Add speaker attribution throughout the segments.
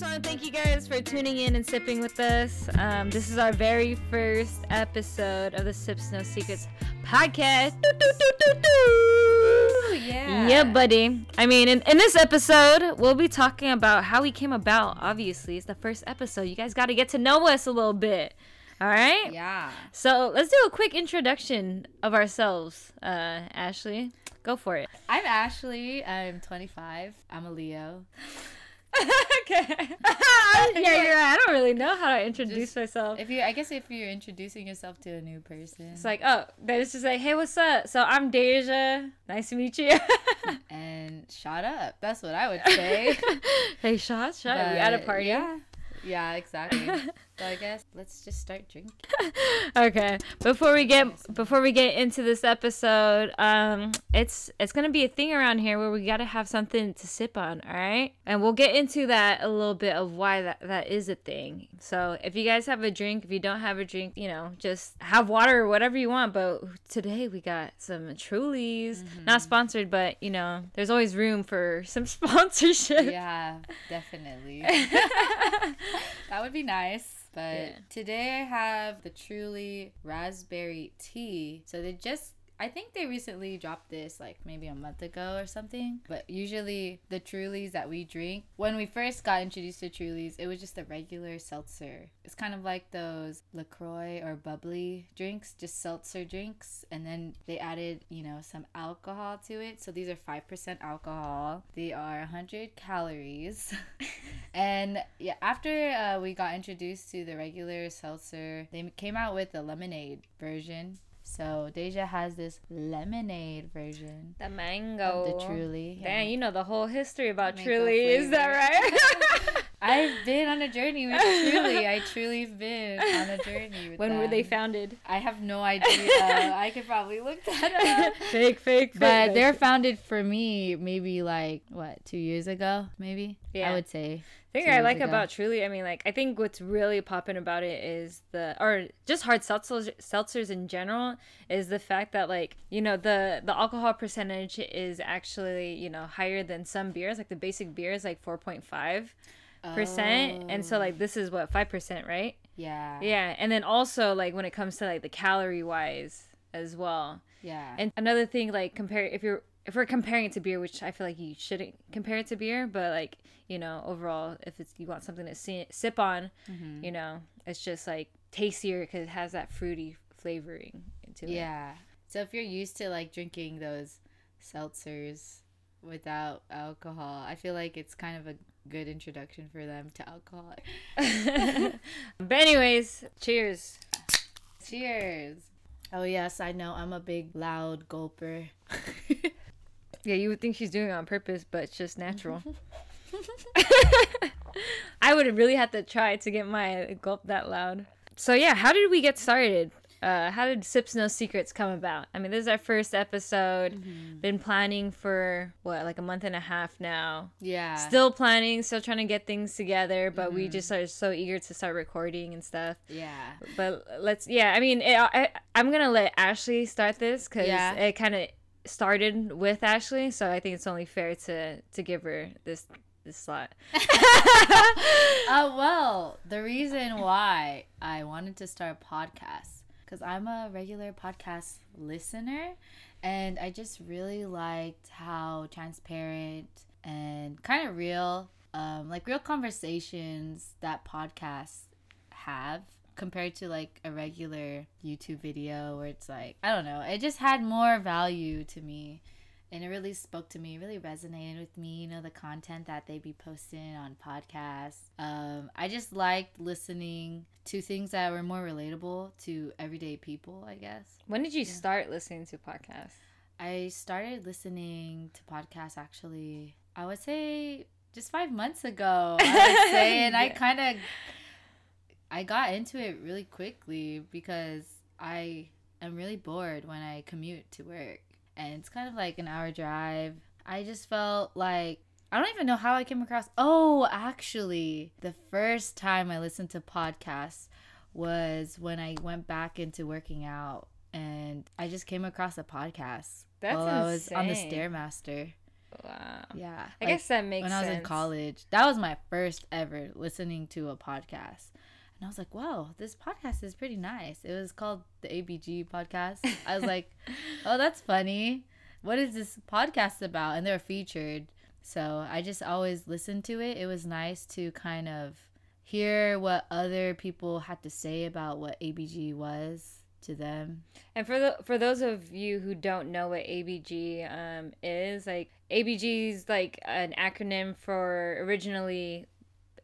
Speaker 1: just want to thank you guys for tuning in and sipping with us. Um, this is our very first episode of the Sips No Secrets podcast. Doo, doo, doo, doo, doo.
Speaker 2: Yeah.
Speaker 1: Yeah, buddy. I mean, in, in this episode, we'll be talking about how we came about. Obviously, it's the first episode. You guys got to get to know us a little bit. All right?
Speaker 2: Yeah.
Speaker 1: So let's do a quick introduction of ourselves. Uh, Ashley, go for it.
Speaker 2: I'm Ashley. I'm 25. I'm a Leo.
Speaker 1: Okay. yeah, you're right. I don't really know how to introduce
Speaker 2: Just-
Speaker 1: myself.
Speaker 2: If you, I guess, if you're introducing yourself to a new person,
Speaker 1: It's like, oh, then it's just like, hey, what's up? So I'm Daysia. Nice to meet you.
Speaker 2: and shut up. That's what I would say.
Speaker 1: hey, shot, shot. we at a party.
Speaker 2: Yeah. Yeah, exactly. So I guess let's just start drinking.
Speaker 1: okay. Before we get before we get into this episode, um, it's it's gonna be a thing around here where we gotta have something to sip on. All right, and we'll get into that a little bit of why that that is a thing. So if you guys have a drink, if you don't have a drink, you know, just have water or whatever you want. But today we got some Trulies, not sponsored, but you know, there's always room for some sponsorship.
Speaker 2: yeah, definitely. that would be nice. But
Speaker 1: Yeah.
Speaker 2: today I have the Truly Raspberry Tea. So they just. I think they recently dropped this like maybe a month ago or something. But usually the Trulies that we drink, when we first got introduced to Trulies, it was just a regular seltzer. It's kind of like those LaCroix or bubbly drinks, just seltzer drinks. And then they added, you know, some alcohol to it. So these are 5% alcohol. They are 100 calories. and yeah, after uh, we got introduced to the regular seltzer, they came out with the lemonade version. So Daysia has this lemonade version
Speaker 1: The mango.
Speaker 2: the Truly.
Speaker 1: Damn, you know the whole history about
Speaker 2: Mango
Speaker 1: Truly. Is that right?
Speaker 2: I've been on a journey with Truly. I truly have been on a journey with
Speaker 1: when were they founded?
Speaker 2: I have no idea. I could probably look that up.
Speaker 1: fake, fake, fake.
Speaker 2: But they're founded for me maybe like what two years ago, maybe.
Speaker 1: Yeah.
Speaker 2: I would say.
Speaker 1: The thing I like
Speaker 2: ago.
Speaker 1: about Truly, I mean, like, I think what's really popping about it is the, or just hard seltzers, seltzers in general, is the fact that, like, you know, the the alcohol percentage is actually, you know, higher than some beers. Like the basic beer is like four point five percent, and so like this is what five percent, right?
Speaker 2: Yeah.
Speaker 1: Yeah, and then also like when it comes to like the calorie wise as well.
Speaker 2: Yeah.
Speaker 1: And another thing, like compare if you're if we're comparing it to beer, which I feel like you shouldn't compare it to beer, but like you know overall, if it's you want something to si- sip on,
Speaker 2: Mhm.
Speaker 1: you know, it's just like tastier because it has that fruity flavoring into it.
Speaker 2: Yeah. So if you're used to like drinking those seltzers without alcohol, I feel like it's kind of a good introduction for them to alcohol.
Speaker 1: but anyways, cheers.
Speaker 2: Cheers. Oh yes, I know. I'm a big loud gulper.
Speaker 1: Yeah, you would think she's doing it on purpose, but it's just natural. I would have really have to try to get my gulp that loud. So yeah, how did we get started? Uh, how did Sips No Secrets come about? I mean, this is our first episode. Mm-hmm. Been planning for what, like a month and a half now.
Speaker 2: yeah.
Speaker 1: Still planning, still trying to get things together, but we mm-hmm. just are so eager to start recording and stuff.
Speaker 2: Yeah.
Speaker 1: But let's, yeah, I mean, it, I, I'm gonna let Ashley start this because
Speaker 2: Yeah.
Speaker 1: it kind of started with Ashley, so I think it's only fair to to give her this this slot.
Speaker 2: Oh well, the reason why I wanted to start a podcast because I'm a regular podcast listener, and I just really liked how transparent and kind of real, um, like real conversations that podcasts have compared to like a regular YouTube video where it's like I don't know, it just had more value to me and it really spoke to me, really resonated with me, you know, the content that they'd be posting on podcasts. Um, I just liked listening to things that were more relatable to everyday people, I guess.
Speaker 1: When did you start listening to podcasts?
Speaker 2: I started listening to podcasts actually, I would say just five months ago. I would say, and I kind of, I got into it really quickly because I am really bored when I commute to work, and it's kind of like an hour drive. I just felt like I don't even know how I came across. Oh, actually, the first time I listened to podcasts was when I went back into working out and I just came across a podcast
Speaker 1: That's
Speaker 2: while I was on the. Stairmaster.
Speaker 1: Wow.
Speaker 2: Yeah.
Speaker 1: I
Speaker 2: like,
Speaker 1: guess that makes
Speaker 2: when I was in college. That was my first ever listening to a podcast. And I was like, wow, this podcast is pretty nice. It was called the ABG podcast. I was like, oh, that's funny. What is this podcast about? And they're featured. So I just always listened to it. It was nice to kind of hear what other people had to say about what ABG was to them.
Speaker 1: And for the for those of you who don't know what ABG um, is, like ABG is like an acronym for originally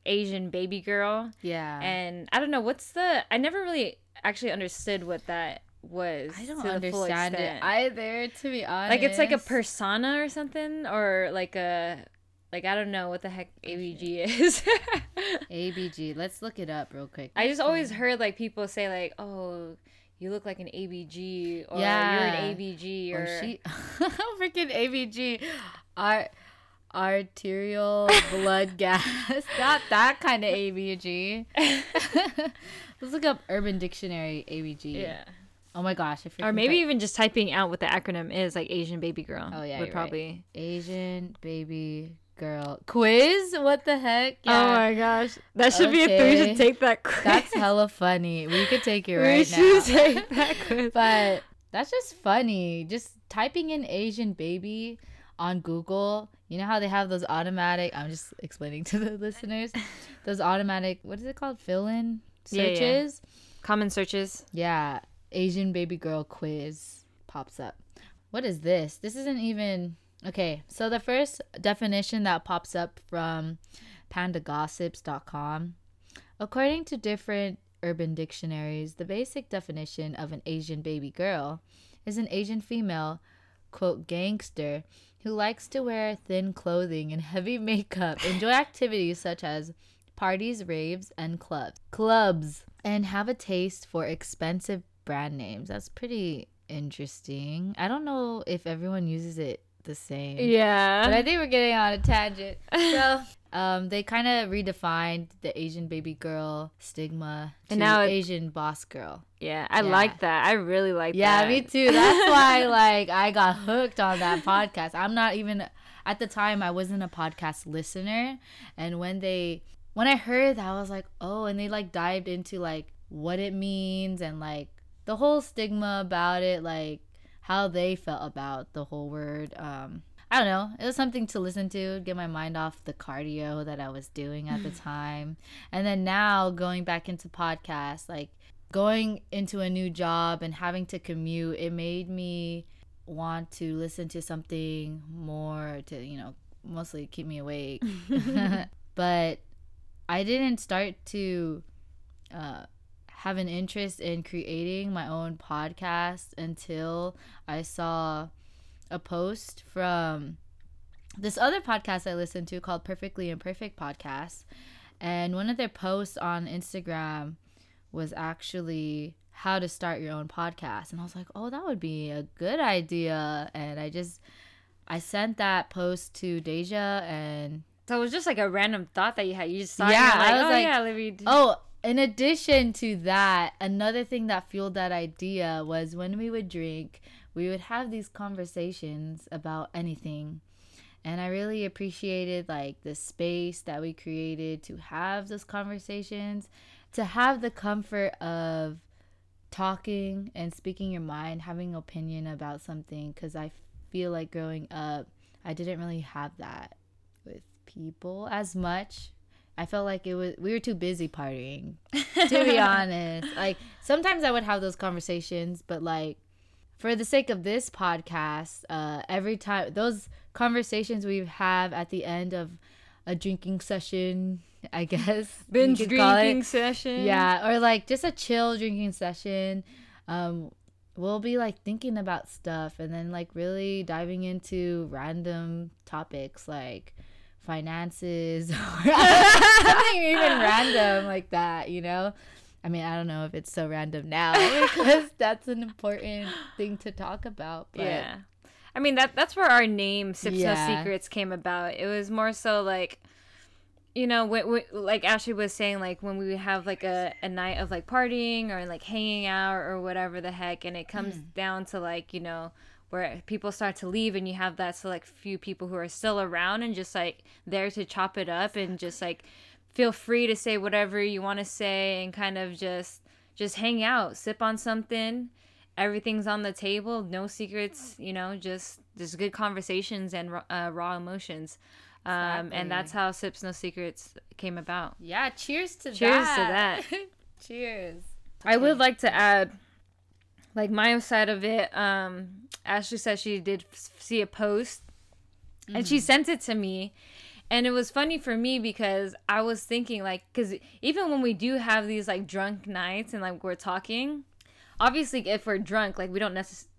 Speaker 1: Asian baby girl.
Speaker 2: Yeah.
Speaker 1: And I don't know what's the I never really actually understood what that was.
Speaker 2: I don't
Speaker 1: to the full
Speaker 2: understand it either, to be honest.
Speaker 1: like it's like a persona or something or like a like I don't know what the heck ABG is.
Speaker 2: ABG. Let's look it up real quick.
Speaker 1: I just always heard like people say like, "Oh, you look like an ABG," or
Speaker 2: Yeah.
Speaker 1: "You're an ABG," or,
Speaker 2: or she freaking ABG. Ar- arterial blood gas. Not that kind of ABG. Let's look up Urban Dictionary ABG.
Speaker 1: yeah,
Speaker 2: Oh my gosh.
Speaker 1: Or maybe even just typing out what the acronym is, like Asian baby girl.
Speaker 2: Oh, yeah,
Speaker 1: would
Speaker 2: you're right.
Speaker 1: probably.
Speaker 2: Asian baby girl quiz. What the heck?
Speaker 1: Oh my gosh, that should be a thing. We should take that quiz.
Speaker 2: That's hella funny. We could take it right now.
Speaker 1: we should
Speaker 2: now.
Speaker 1: take that quiz.
Speaker 2: but that's just funny. Just typing in Asian baby on Google, you know how they have those automatic, I'm just explaining to the listeners, those automatic, what is it called? Fill in
Speaker 1: Yeah, yeah.
Speaker 2: searches?
Speaker 1: Common searches.
Speaker 2: Yeah, Asian baby girl quiz pops up. What is this? This isn't even. Okay, so the first definition that pops up from pandagossips.com. According to different urban dictionaries, the basic definition of an Asian baby girl is an Asian female, quote, gangster who likes to wear thin clothing and heavy makeup, enjoy activities such as parties, raves, and clubs. Clubs. And have a taste for expensive brand names. That's pretty interesting. I don't know if everyone uses it the same.
Speaker 1: Yeah.
Speaker 2: But I think we're getting on a tangent. So, um, they kind of redefined the Asian baby girl stigma to
Speaker 1: And now it-
Speaker 2: Asian boss girl.
Speaker 1: yeah, I
Speaker 2: Yeah.
Speaker 1: like that. I really like
Speaker 2: Yeah,
Speaker 1: that.
Speaker 2: Yeah, me too. That's why like I got hooked on that podcast. I'm not even at the time I wasn't a podcast listener and when they when I heard that I was like, "Oh," and they like dived into like what it means and like the whole stigma about it, like how they felt about the whole word. Um I don't know. It was something to listen to, get my mind off the cardio that I was doing at the time. And then now going back into podcasts, like going into a new job and having to commute, it made me want to listen to something more to, you know, mostly keep me awake. but I didn't start to uh, have an interest in creating my own podcast until I saw a post from this other podcast I listened to called Perfectly Imperfect Podcast. And one of their posts on Instagram was actually how to start your own podcast. And I was like, oh, that would be a good idea. And I just, I sent that post to Daysia and
Speaker 1: So it was just like a random thought that you had. You just saw
Speaker 2: Yeah,
Speaker 1: it. you're
Speaker 2: I was
Speaker 1: oh
Speaker 2: like,
Speaker 1: yeah, let me. Do.
Speaker 2: Oh, in addition to that, another thing that fueled that idea was when we would drink, we would have these conversations about anything. And I really appreciated like the space that we created to have those conversations, to have the comfort of talking and speaking your mind, having opinion about something cuz I feel like growing up I didn't really have that with people as much. I felt like it was we were too busy partying. To be honest, like sometimes I would have those conversations, but like for the sake of this podcast, uh, every time those conversations we have at the end of a drinking session, I guess
Speaker 1: binge
Speaker 2: you could call it.
Speaker 1: drinking session.
Speaker 2: Yeah, or like just a chill drinking session. Um, we'll be like thinking about stuff and then like really diving into random topics like finances or something even random like that, you know? I mean, I don't know if it's so random now because that's an important thing to talk about. But
Speaker 1: yeah. I mean that that's where our name Sips
Speaker 2: Yeah.
Speaker 1: No Secrets came about. It was more so like you know, when, when, like Ashley was saying, like when we have like a, a night of like partying or like hanging out or whatever the heck, and it comes
Speaker 2: Mm.
Speaker 1: down to like, you know, where people start to leave and you have that select few people who are still around and just like there to chop it up and just like feel free to say whatever you want to say and kind of just just hang out, sip on something. Everything's on the table, no secrets, you know, just just good conversations and uh, raw emotions. Um, exactly. and that's how Sips No Secrets came about.
Speaker 2: Yeah, cheers to
Speaker 1: cheers
Speaker 2: that.
Speaker 1: to that.
Speaker 2: cheers.
Speaker 1: I would like to add, like my side of it. Um, Ashley said she did see a post, mm-hmm. and she mm-hmm. sent it to me, and it was funny for me because I was thinking like, because even when we do have these like drunk nights and like we're talking, obviously if we're drunk, like we don't necessarily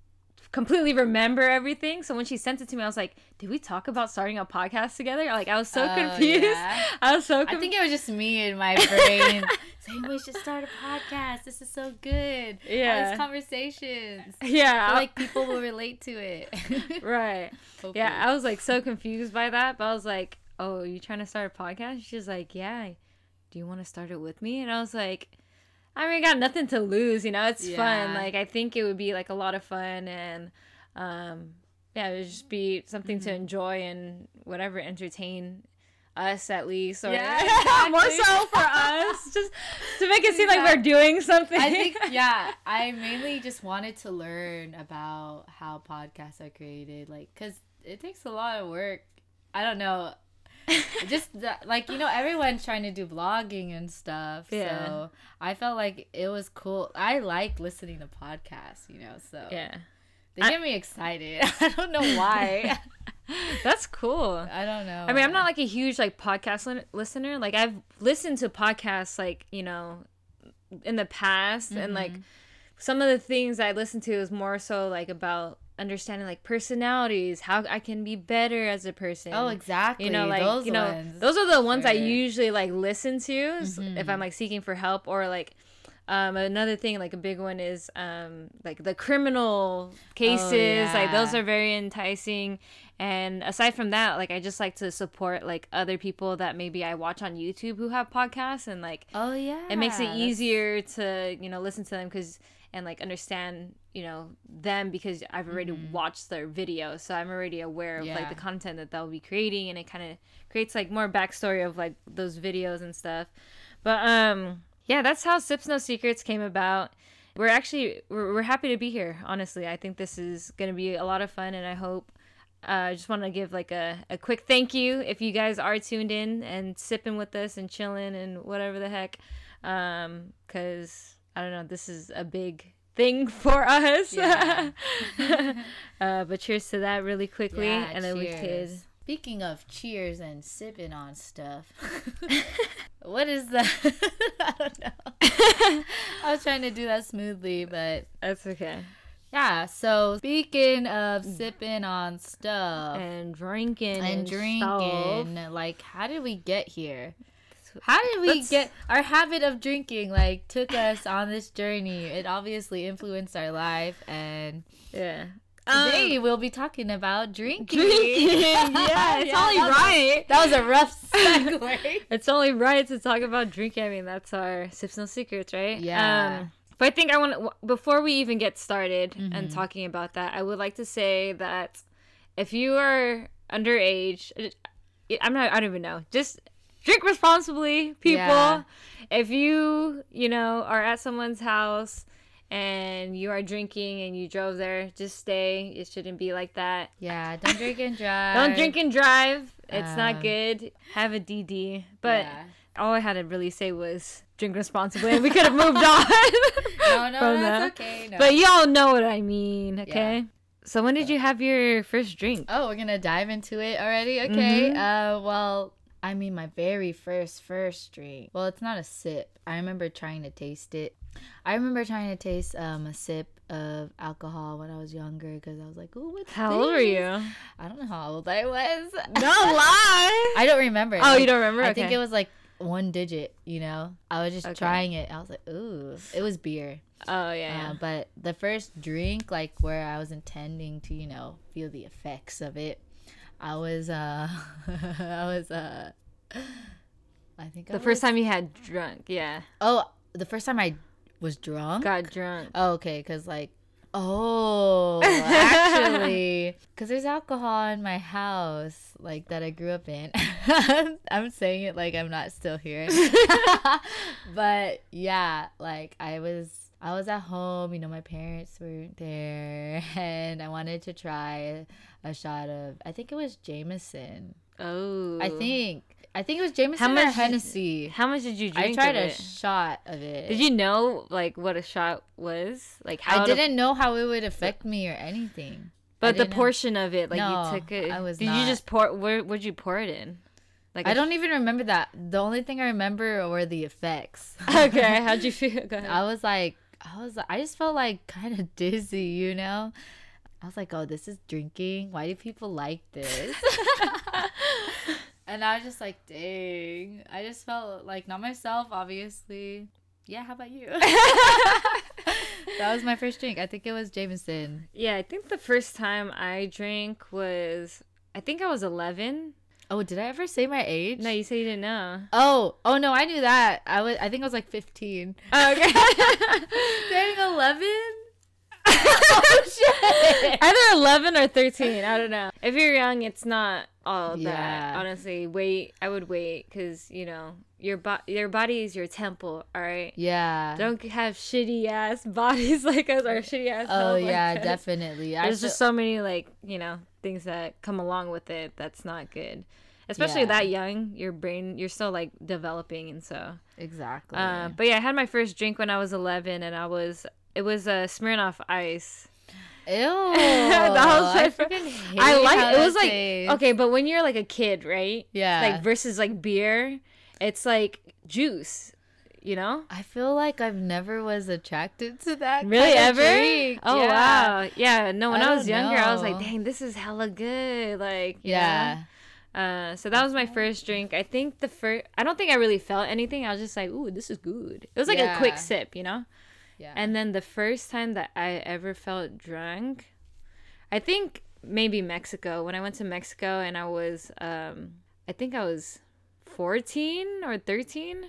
Speaker 1: completely remember everything. So when she sent it to me, I was like, "Did we talk about starting a podcast together?" Like I was so oh, confused. Yeah. I was so. Confused.
Speaker 2: I think it was just me in my brain saying we should start a podcast. This is so good. Yeah, All these conversations.
Speaker 1: Yeah,
Speaker 2: like people will relate to it.
Speaker 1: right. Hopefully. Yeah, I was like so confused by that, but I was like, "Oh, you trying to start a podcast?" She's like, "Yeah." Do you want to start it with me? And I was like I mean, got nothing to lose, you know. It's yeah. fun. Like I think it would be like a lot of fun and um yeah, it would just be something mm-hmm. to enjoy and whatever entertain us at least or
Speaker 2: yeah, exactly.
Speaker 1: more so for us just to make it seem like we're doing something
Speaker 2: i think yeah i mainly just wanted to learn about how podcasts are created like because it takes a lot of work i don't know just like you know everyone's trying to do vlogging and stuff yeah. so i felt like it was cool i like listening to podcasts you know so
Speaker 1: yeah
Speaker 2: they get I, me excited i don't know why
Speaker 1: that's cool
Speaker 2: i don't know
Speaker 1: i mean i'm not like a huge like podcast li- listener like i've listened to podcasts like you know in the past mm-hmm. and like mm-hmm. some of the things i listen to is more so like about understanding like personalities, how I can be better as a person.
Speaker 2: Oh, exactly.
Speaker 1: You know, like those you know, ones. those are the ones sure. I usually like listen to mm-hmm. if I'm like seeking for help or like um, another thing like a big one is um, like the criminal cases oh, yeah. like those are very enticing and aside from that like i just like to support like other people that maybe i watch on youtube who have podcasts and like
Speaker 2: oh yeah
Speaker 1: it makes it easier to you know listen to them because and like understand you know them because I've already mm-hmm. watched their video, so I'm already aware of yeah. like the content that they'll be creating, and it kind of creates like more backstory of like those videos and stuff. But um, yeah, that's how Sips No Secrets came about. We're actually we're, we're happy to be here. Honestly, I think this is gonna be a lot of fun, and I hope. Uh, I uh, just want to give like a, a quick thank you if you guys are tuned in and sipping with us and chilling and whatever the heck. Um, cause I don't know, this is a big thing for us. Yeah. uh, but cheers to that really quickly, yeah, and then cheers. we could.
Speaker 2: Speaking of cheers and sipping on stuff, what is that? I don't know. I was trying to do that smoothly, but
Speaker 1: that's okay.
Speaker 2: Yeah, so speaking of sipping on stuff
Speaker 1: and drinking and,
Speaker 2: and drinking, stuff. like how did we get here? How did we Let's... get our habit of drinking like took us on this journey? It obviously influenced our life and
Speaker 1: yeah.
Speaker 2: Today um, we'll be talking about drinking.
Speaker 1: Drinking, yeah, it's yeah, only that right.
Speaker 2: Was, that was a rough segue.
Speaker 1: it's only right to talk about drinking. I mean, that's our sips no secrets, right?
Speaker 2: Yeah.
Speaker 1: Um, but I think I want before we even get started mm-hmm. and talking about that, I would like to say that if you are underage, I'm not. I don't even know. Just drink responsibly, people. Yeah. If you, you know, are at someone's house and you are drinking and you drove there, just stay. It shouldn't be like that.
Speaker 2: Yeah, don't drink and drive.
Speaker 1: don't drink and drive. It's um, not good. Have a DD. But yeah. all I had to really say was drink responsibly and we could have moved on.
Speaker 2: no, no, that's that. okay. No.
Speaker 1: But y'all know what I mean, okay? Yeah. So when did you have your first drink?
Speaker 2: Oh, we're gonna dive into it already. Okay. Mm-hmm. Uh, well, I mean, my very first first drink. Well, it's not a sip. I remember trying to taste it. I remember trying to taste um, a sip of alcohol when I was younger because I was like, "Ooh, what's
Speaker 1: How
Speaker 2: this?
Speaker 1: old were you?
Speaker 2: I don't know how old I was.
Speaker 1: No lie.
Speaker 2: I don't remember.
Speaker 1: Oh, like, you don't remember?
Speaker 2: I okay. think it was like one digit. You know, I was just okay. trying it. I was like, "Ooh, it was beer."
Speaker 1: Oh yeah, uh,
Speaker 2: yeah. But the first drink, like where I was intending to, you know, feel the effects of it, I was uh I was uh I think
Speaker 1: the I first was... time you had drunk, yeah.
Speaker 2: Oh, the first time I was drunk.
Speaker 1: Got drunk.
Speaker 2: Oh, okay, cuz like Oh, actually, because there's alcohol in my house, like that I grew up in. I'm saying it like I'm not still here, but yeah, like I was, I was at home. You know, my parents weren't there, and I wanted to try a shot of. I think it was Jameson.
Speaker 1: Oh,
Speaker 2: I think. I think it was Jameson
Speaker 1: How
Speaker 2: or
Speaker 1: much did-
Speaker 2: Hennessy.
Speaker 1: How much did you drink?
Speaker 2: I
Speaker 1: tried
Speaker 2: a
Speaker 1: it?
Speaker 2: shot of it.
Speaker 1: Did you know like what a shot was? Like how
Speaker 2: I didn't know how it would affect me or anything.
Speaker 1: but the
Speaker 2: didn't know.
Speaker 1: portion of it, like
Speaker 2: No,
Speaker 1: you took it.
Speaker 2: I was
Speaker 1: Did
Speaker 2: not.
Speaker 1: you just pour? Where would you pour it in? Like
Speaker 2: I don't even remember that. The only thing I remember were the effects.
Speaker 1: okay, how'd you feel?
Speaker 2: I was like, I was, I just felt like kind of dizzy, you know. I was like, oh, this is drinking. Why do people like this? and I was just like, dang. I just felt like not myself, obviously. Yeah, how about you? that was my first drink. I think it was Jameson.
Speaker 1: yeah, I think the first time I drank was I think I was eleven.
Speaker 2: Oh, did I ever say my age?
Speaker 1: No, you said you didn't know.
Speaker 2: Oh, oh no, I knew that. I was. I think I was like fifteen.
Speaker 1: Oh, okay.
Speaker 2: Dang, eleven. Oh shit.
Speaker 1: Either 11 or 13. I don't know. If you're young, it's not all
Speaker 2: Yeah.
Speaker 1: that. Honestly, wait. I would wait because, you know, your, bo- your body is your temple, all right?
Speaker 2: Yeah.
Speaker 1: Don't have shitty ass bodies like us or shitty ass.
Speaker 2: Oh
Speaker 1: health like
Speaker 2: yeah, definitely.
Speaker 1: There's
Speaker 2: feel-
Speaker 1: just so many, like, you know, things that come along with it that's not good. Especially
Speaker 2: Yeah.
Speaker 1: that young, your brain, you're still like developing. And so,
Speaker 2: exactly.
Speaker 1: uh, but yeah, I had my first drink when I was 11 and I was, it was a Smirnoff Ice.
Speaker 2: Ew.
Speaker 1: That was my
Speaker 2: I
Speaker 1: fir-
Speaker 2: freaking hate
Speaker 1: I like it was like
Speaker 2: tastes.
Speaker 1: okay, but when you're like a kid, right?
Speaker 2: Yeah.
Speaker 1: Like versus like beer, it's like juice, you know?
Speaker 2: I feel like I've never was attracted to that.
Speaker 1: Really
Speaker 2: kind of
Speaker 1: ever?
Speaker 2: drink.
Speaker 1: Oh
Speaker 2: Yeah.
Speaker 1: wow. Yeah, no, when
Speaker 2: I
Speaker 1: I, was younger, I was like, dang, this is hella good. Like, you
Speaker 2: Yeah.
Speaker 1: know? Uh, so that was my first drink. I think the first, I don't think I really felt anything. I was just like, ooh, this is good. It was like a quick sip, you know?
Speaker 2: Yeah.
Speaker 1: And then the first time that I ever felt drunk, I think maybe Mexico. When I went to Mexico and I was, um, I think I was 14 or 13.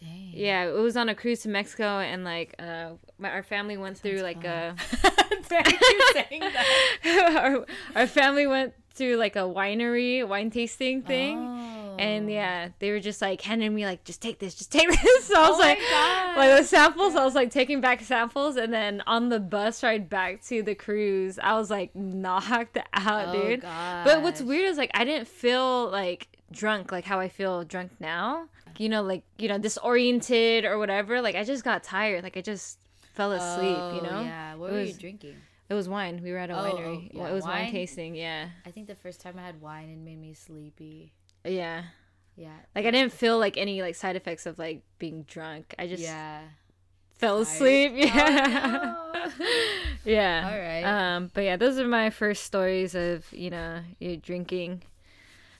Speaker 2: Dang.
Speaker 1: Yeah, it was on a cruise to Mexico and like uh, my, our family went through like a
Speaker 2: Thank you saying that.
Speaker 1: our, our family went through like a winery wine tasting thing.
Speaker 2: Oh.
Speaker 1: And oh. yeah, they were just like handing me like, just take this, just take this. So I oh was
Speaker 2: Oh
Speaker 1: like, like the samples. I was like taking back samples, and then on the bus ride back to the cruise, I was like knocked out,
Speaker 2: Oh,
Speaker 1: dude. But what's weird is like I didn't feel like drunk like how I feel drunk now. You know, like you know, disoriented or whatever. Like I just got tired. Like I just fell asleep. you
Speaker 2: Oh,
Speaker 1: know,
Speaker 2: Yeah. What
Speaker 1: It
Speaker 2: were you
Speaker 1: was-
Speaker 2: drinking?
Speaker 1: it was wine. We were at a
Speaker 2: Oh,
Speaker 1: winery.
Speaker 2: oh, yeah,
Speaker 1: it was wine?
Speaker 2: wine?
Speaker 1: tasting. Yeah,
Speaker 2: I think the first time I had wine, it made me sleepy.
Speaker 1: Yeah.
Speaker 2: Yeah.
Speaker 1: Like I didn't feel like any like side effects of like being drunk. I just
Speaker 2: yeah.
Speaker 1: fell asleep. Yeah.
Speaker 2: Oh, no.
Speaker 1: yeah.
Speaker 2: All right.
Speaker 1: Um, but yeah, those are my first stories of you know you drinking.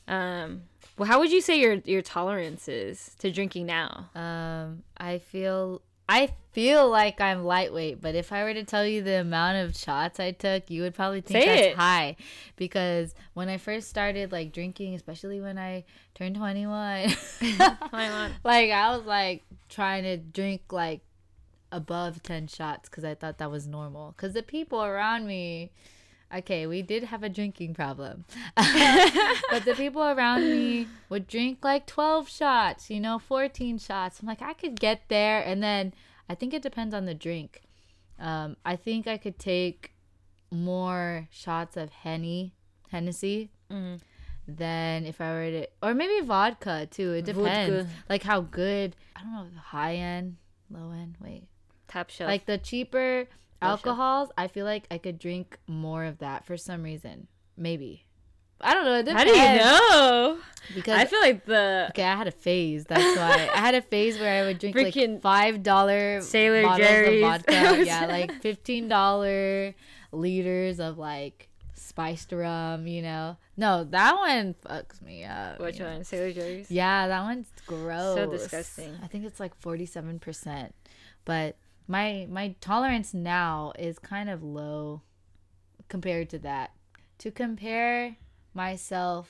Speaker 1: Um, well, how would you say your your tolerance is to drinking now?
Speaker 2: Um, I feel I feel like I'm lightweight, but if I were to tell you the amount of shots I took, you would probably think
Speaker 1: Say
Speaker 2: that's
Speaker 1: it.
Speaker 2: high. Because when I first started like drinking, especially when I turned 21,
Speaker 1: on.
Speaker 2: like I was like trying to drink like above 10 shots because I thought that was normal. Because the people around me, okay, we did have a drinking problem. but the people around me would drink like 12 shots, you know, 14 shots. I'm like, I could get there. And then I think it depends on the drink. Um, I think I could take more shots of Henny, Hennessy
Speaker 1: Mhm.
Speaker 2: than if I were to, or maybe vodka too. It depends.
Speaker 1: Vodka.
Speaker 2: Like how good, I don't know, high end, low end, wait.
Speaker 1: Top shelf.
Speaker 2: Like the cheaper Alcohols, I feel like I could drink more of that for some reason. Maybe. I don't know. It
Speaker 1: how do you know?
Speaker 2: Because
Speaker 1: I feel like the
Speaker 2: okay, I had a phase. That's why I had a phase where I would drink
Speaker 1: Freaking
Speaker 2: like five dollar
Speaker 1: Sailor
Speaker 2: bottles
Speaker 1: Jerry's.
Speaker 2: of vodka. yeah, like fifteen dollar liters of like spiced rum. You know, no, that one fucks me up.
Speaker 1: which
Speaker 2: you know.
Speaker 1: one? Sailor Jerry's.
Speaker 2: Yeah, that one's gross.
Speaker 1: So disgusting.
Speaker 2: I think it's like forty seven percent, but my my tolerance now is kind of low compared to that. To compare myself,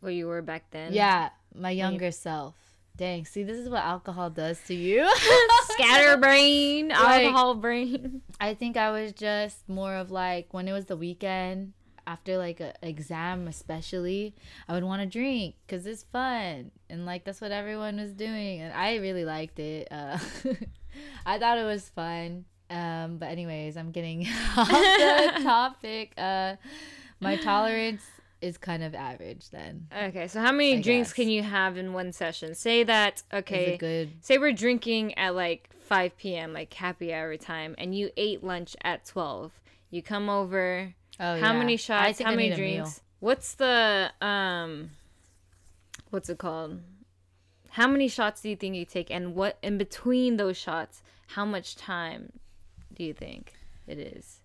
Speaker 1: Where you were back then.
Speaker 2: yeah, my younger self. Dang, see, this is what alcohol does to you.
Speaker 1: Scatterbrain,
Speaker 2: Like-
Speaker 1: alcohol brain.
Speaker 2: I think I was just more of like when it was the weekend after like a exam especially I would want to drink cuz it's fun and like that's what everyone was doing and I really liked it. Uh, I thought it was fun. Um but anyways, I'm getting off the topic. Uh my tolerance is kind of average then.
Speaker 1: Okay, so how many
Speaker 2: I
Speaker 1: drinks
Speaker 2: guess.
Speaker 1: can you have in one session? Say that okay.
Speaker 2: good?
Speaker 1: Say we're drinking at like 5 p.m., like happy hour time, and you ate lunch at 12. You come over.
Speaker 2: Oh,
Speaker 1: how
Speaker 2: yeah.
Speaker 1: many shots? How
Speaker 2: I
Speaker 1: many
Speaker 2: need a meal.
Speaker 1: drinks? What's the um? What's it called? How many shots do you think you take, and what in between those shots? How much time do you think it is?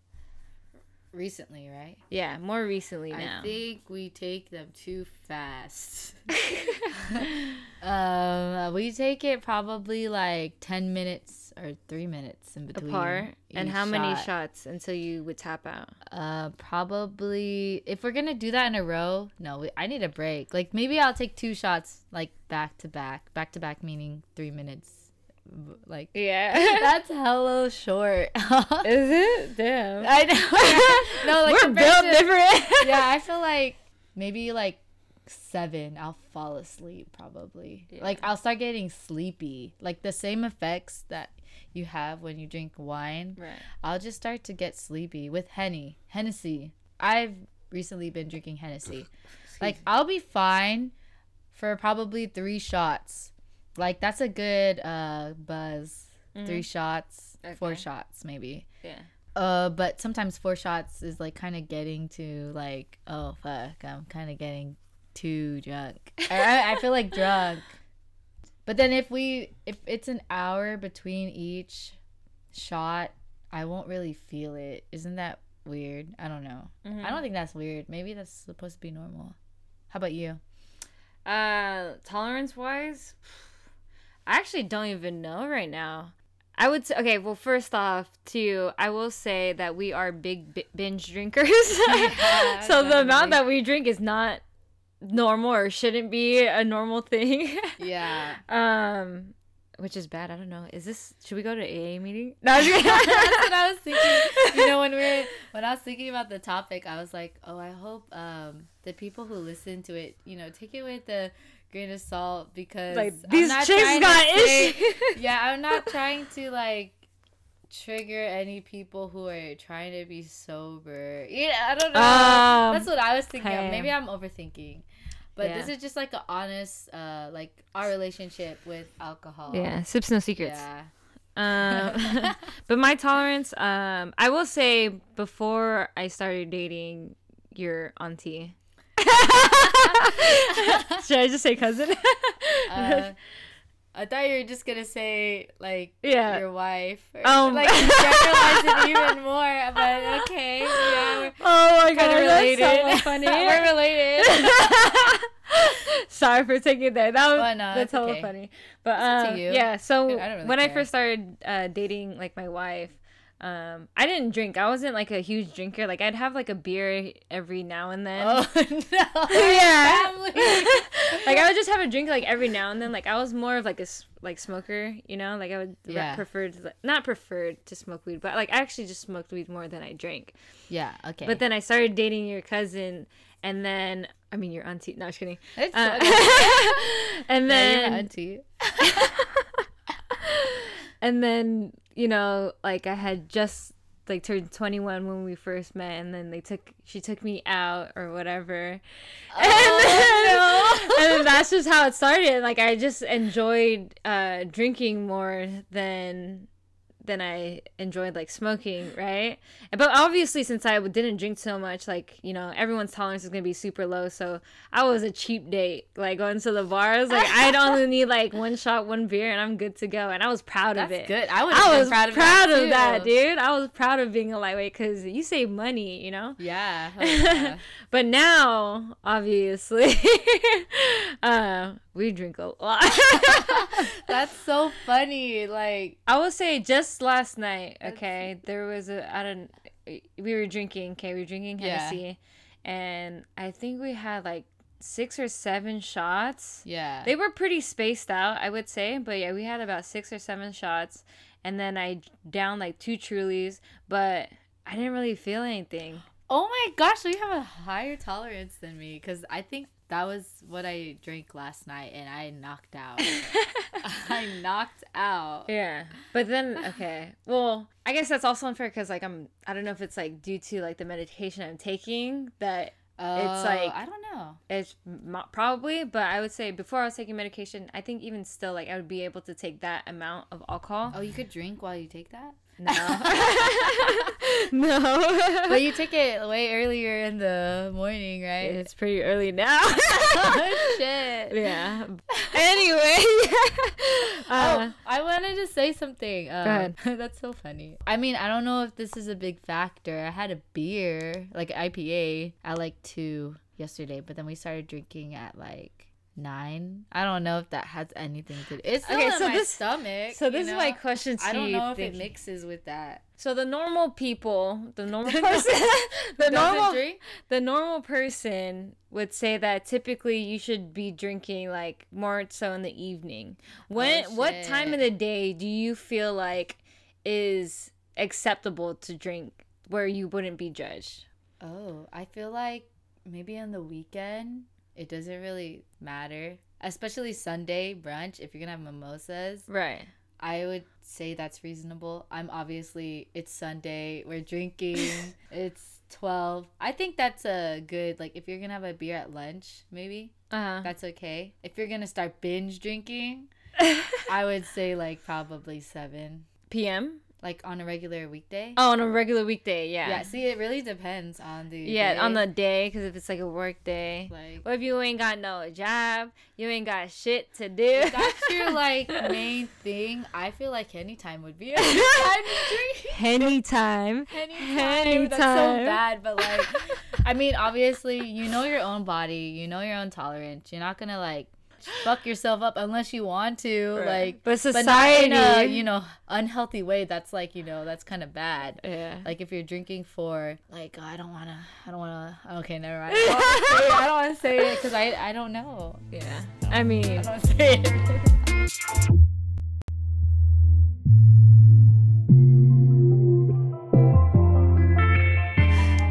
Speaker 2: Recently, right?
Speaker 1: Yeah, more recently now.
Speaker 2: I think we take them too fast. um, we take it probably like ten minutes or three minutes in between.
Speaker 1: apart, and how many shots until you would tap out?
Speaker 2: Uh, probably if we're gonna do that in a row, no, we, I need a break. Like maybe I'll take two shots like back to back, back to back meaning three minutes. Like
Speaker 1: Yeah.
Speaker 2: that's hella short.
Speaker 1: Is it? Damn.
Speaker 2: I know. no, like
Speaker 1: We're built
Speaker 2: to-
Speaker 1: different.
Speaker 2: yeah, I feel like maybe like seven, I'll fall asleep probably.
Speaker 1: Yeah.
Speaker 2: Like I'll start getting sleepy. Like the same effects that you have when you drink wine.
Speaker 1: Right.
Speaker 2: I'll just start to get sleepy with Henny, Hennessy. I've recently been drinking Hennessy. like I'll be fine for probably three shots. Like that's a good uh buzz. Three shots, four shots maybe.
Speaker 1: Yeah.
Speaker 2: Uh, but sometimes four shots is like kind of getting to like, oh fuck, I'm kind of getting too drunk. I- I feel like drunk. But then if we if it's an hour between each shot, I won't really feel it. Isn't that weird? I don't know.
Speaker 1: Mm-hmm.
Speaker 2: I don't think that's weird. Maybe that's supposed to be normal. How about you?
Speaker 1: Uh, tolerance wise, I actually don't even know right now. I would say, okay, well, first off, too, I will say that we are big bi- binge drinkers.
Speaker 2: Yeah,
Speaker 1: so the amount that we drink is not normal or shouldn't be a normal thing.
Speaker 2: Yeah.
Speaker 1: um, which is bad. I don't know. Is this, should we go to AA meeting? No,
Speaker 2: That's what I was thinking. You know, when we were when I was thinking about the topic, I was like, oh, I hope um the people who listen to it, you know, take it with the grain of salt because
Speaker 1: like, these chicks got issues.
Speaker 2: Yeah, I'm not trying to like trigger any people who are trying to be sober. Yeah, I don't know.
Speaker 1: Um,
Speaker 2: That's what I was thinking.
Speaker 1: hey.
Speaker 2: of. Maybe I'm overthinking. But
Speaker 1: Yeah.
Speaker 2: this is just like an honest, uh, like our relationship with alcohol.
Speaker 1: yeah, sips no secrets.
Speaker 2: Yeah.
Speaker 1: Um, but my tolerance, um, I will say before I started dating your auntie. Should I just say cousin?
Speaker 2: Uh, I thought you were just gonna say like
Speaker 1: Yeah.
Speaker 2: your wife. Or,
Speaker 1: Um.
Speaker 2: like you generalize it even more. But okay, yeah,
Speaker 1: oh my
Speaker 2: kind
Speaker 1: god,
Speaker 2: of related.
Speaker 1: that's so funny.
Speaker 2: we're related.
Speaker 1: Sorry for taking it there. That was
Speaker 2: Oh, no,
Speaker 1: that's hella
Speaker 2: okay.
Speaker 1: funny. But um,
Speaker 2: you.
Speaker 1: yeah, so
Speaker 2: I really
Speaker 1: when I first started uh, dating like my wife, um, I didn't drink. I wasn't like a huge drinker. Like I'd have like a beer every now and then.
Speaker 2: oh no.
Speaker 1: yeah. Like I would just have a drink like every now and then. Like I was more of like a like smoker, you know. Like I would
Speaker 2: Yeah.
Speaker 1: prefer to, not preferred to smoke weed, but like I actually just smoked weed more than I drank.
Speaker 2: yeah. Okay.
Speaker 1: But then I started dating your cousin, and then I mean your auntie. No, just kidding.
Speaker 2: it's
Speaker 1: Uh,
Speaker 2: okay.
Speaker 1: and
Speaker 2: Yeah,
Speaker 1: then
Speaker 2: my auntie.
Speaker 1: and then you know like I had just like turned 21 when we first met and then they took she took me out or whatever.
Speaker 2: Oh,
Speaker 1: and, then, and then that's just how it started. Like i just enjoyed uh drinking more than than i enjoyed like smoking right but obviously since i didn't drink so much like you know everyone's tolerance is gonna be super low so i was a cheap date like going to the bars like i'd only need like one shot one beer and i'm good to go and i was proud of it
Speaker 2: good. I.
Speaker 1: I was
Speaker 2: proud of
Speaker 1: proud
Speaker 2: that,
Speaker 1: of that, dude. I was proud of being a lightweight because you save money, you know.
Speaker 2: Yeah. yeah.
Speaker 1: but now, obviously, uh, we drink a lot.
Speaker 2: That's so funny. Like,
Speaker 1: I will say, just last night, okay, there was a I don't. We were drinking. Okay, we were drinking
Speaker 2: Yeah.
Speaker 1: Hennessy, and I think we had like six or seven shots.
Speaker 2: Yeah.
Speaker 1: They were pretty spaced out, I would say, but yeah, we had about six or seven shots, and then I downed like two Trulies, but I didn't really feel anything.
Speaker 2: oh my gosh, so you have a higher tolerance than me because I think that was what I drank last night and I knocked out. I knocked out.
Speaker 1: Yeah, but then okay, well, I guess that's also unfair because like I'm I don't know if it's like due to like the medication I'm taking that
Speaker 2: Oh,
Speaker 1: like-
Speaker 2: I don't know.
Speaker 1: it's probably, but I would say before I was taking medication, I think even still like I would be able to take that amount of alcohol.
Speaker 2: Oh, you could drink while you take that?
Speaker 1: No, no,
Speaker 2: but you took it way earlier in the morning, right?
Speaker 1: it's pretty early now.
Speaker 2: oh shit.
Speaker 1: yeah. Anyway, uh,
Speaker 2: oh, I wanted to say something. Um,
Speaker 1: ahead.
Speaker 2: that's so funny. I mean, I don't know if this is a big factor. I had a beer, like IPA, at like two yesterday, but then we started drinking at like nine. I don't know if that has anything to do. It's still
Speaker 1: Okay, so
Speaker 2: my
Speaker 1: this-
Speaker 2: stomach.
Speaker 1: so
Speaker 2: you
Speaker 1: this is my question to
Speaker 2: I don't
Speaker 1: you.
Speaker 2: know if it mixes with that.
Speaker 1: So the normal people, the normal person, the normal
Speaker 2: drink?
Speaker 1: the normal person would say that typically you should be drinking like more so in the evening. Oh, when
Speaker 2: Oh,
Speaker 1: what time of the day do you feel like is acceptable to drink where you wouldn't be judged?
Speaker 2: Oh, I feel like maybe on the weekend it doesn't really matter. Especially Sunday brunch, if you're gonna have mimosas,
Speaker 1: Right.
Speaker 2: I would say that's reasonable. I'm obviously it's Sunday, we're drinking, it's twelve. I think that's a good like if you're gonna have a beer at lunch, maybe
Speaker 1: Uh-huh.
Speaker 2: that's okay. If you're gonna start binge drinking, I would say like probably seven.
Speaker 1: PM?
Speaker 2: Like on a regular weekday.
Speaker 1: Oh, on a regular weekday, yeah.
Speaker 2: Yeah, see it really depends on the
Speaker 1: Yeah, on the day because if it's like a work day.
Speaker 2: like
Speaker 1: What if you ain't got no job? You ain't got shit to do.
Speaker 2: that's your like main thing. I feel like anytime would be a time to drink.
Speaker 1: Anytime.
Speaker 2: Anytime. That's so bad, but like, I mean, obviously, you know your own body, you know your own tolerance. You're not gonna like fuck yourself up unless you want to,
Speaker 1: Right.
Speaker 2: like,
Speaker 1: But
Speaker 2: but not in a
Speaker 1: society-
Speaker 2: you know unhealthy way. That's like you know that's kind of bad.
Speaker 1: Yeah.
Speaker 2: Like if you're drinking for like oh, I don't wanna I don't wanna okay never mind I don't wanna say it because I I don't know
Speaker 1: Yeah. I mean,
Speaker 2: I don't wanna say it.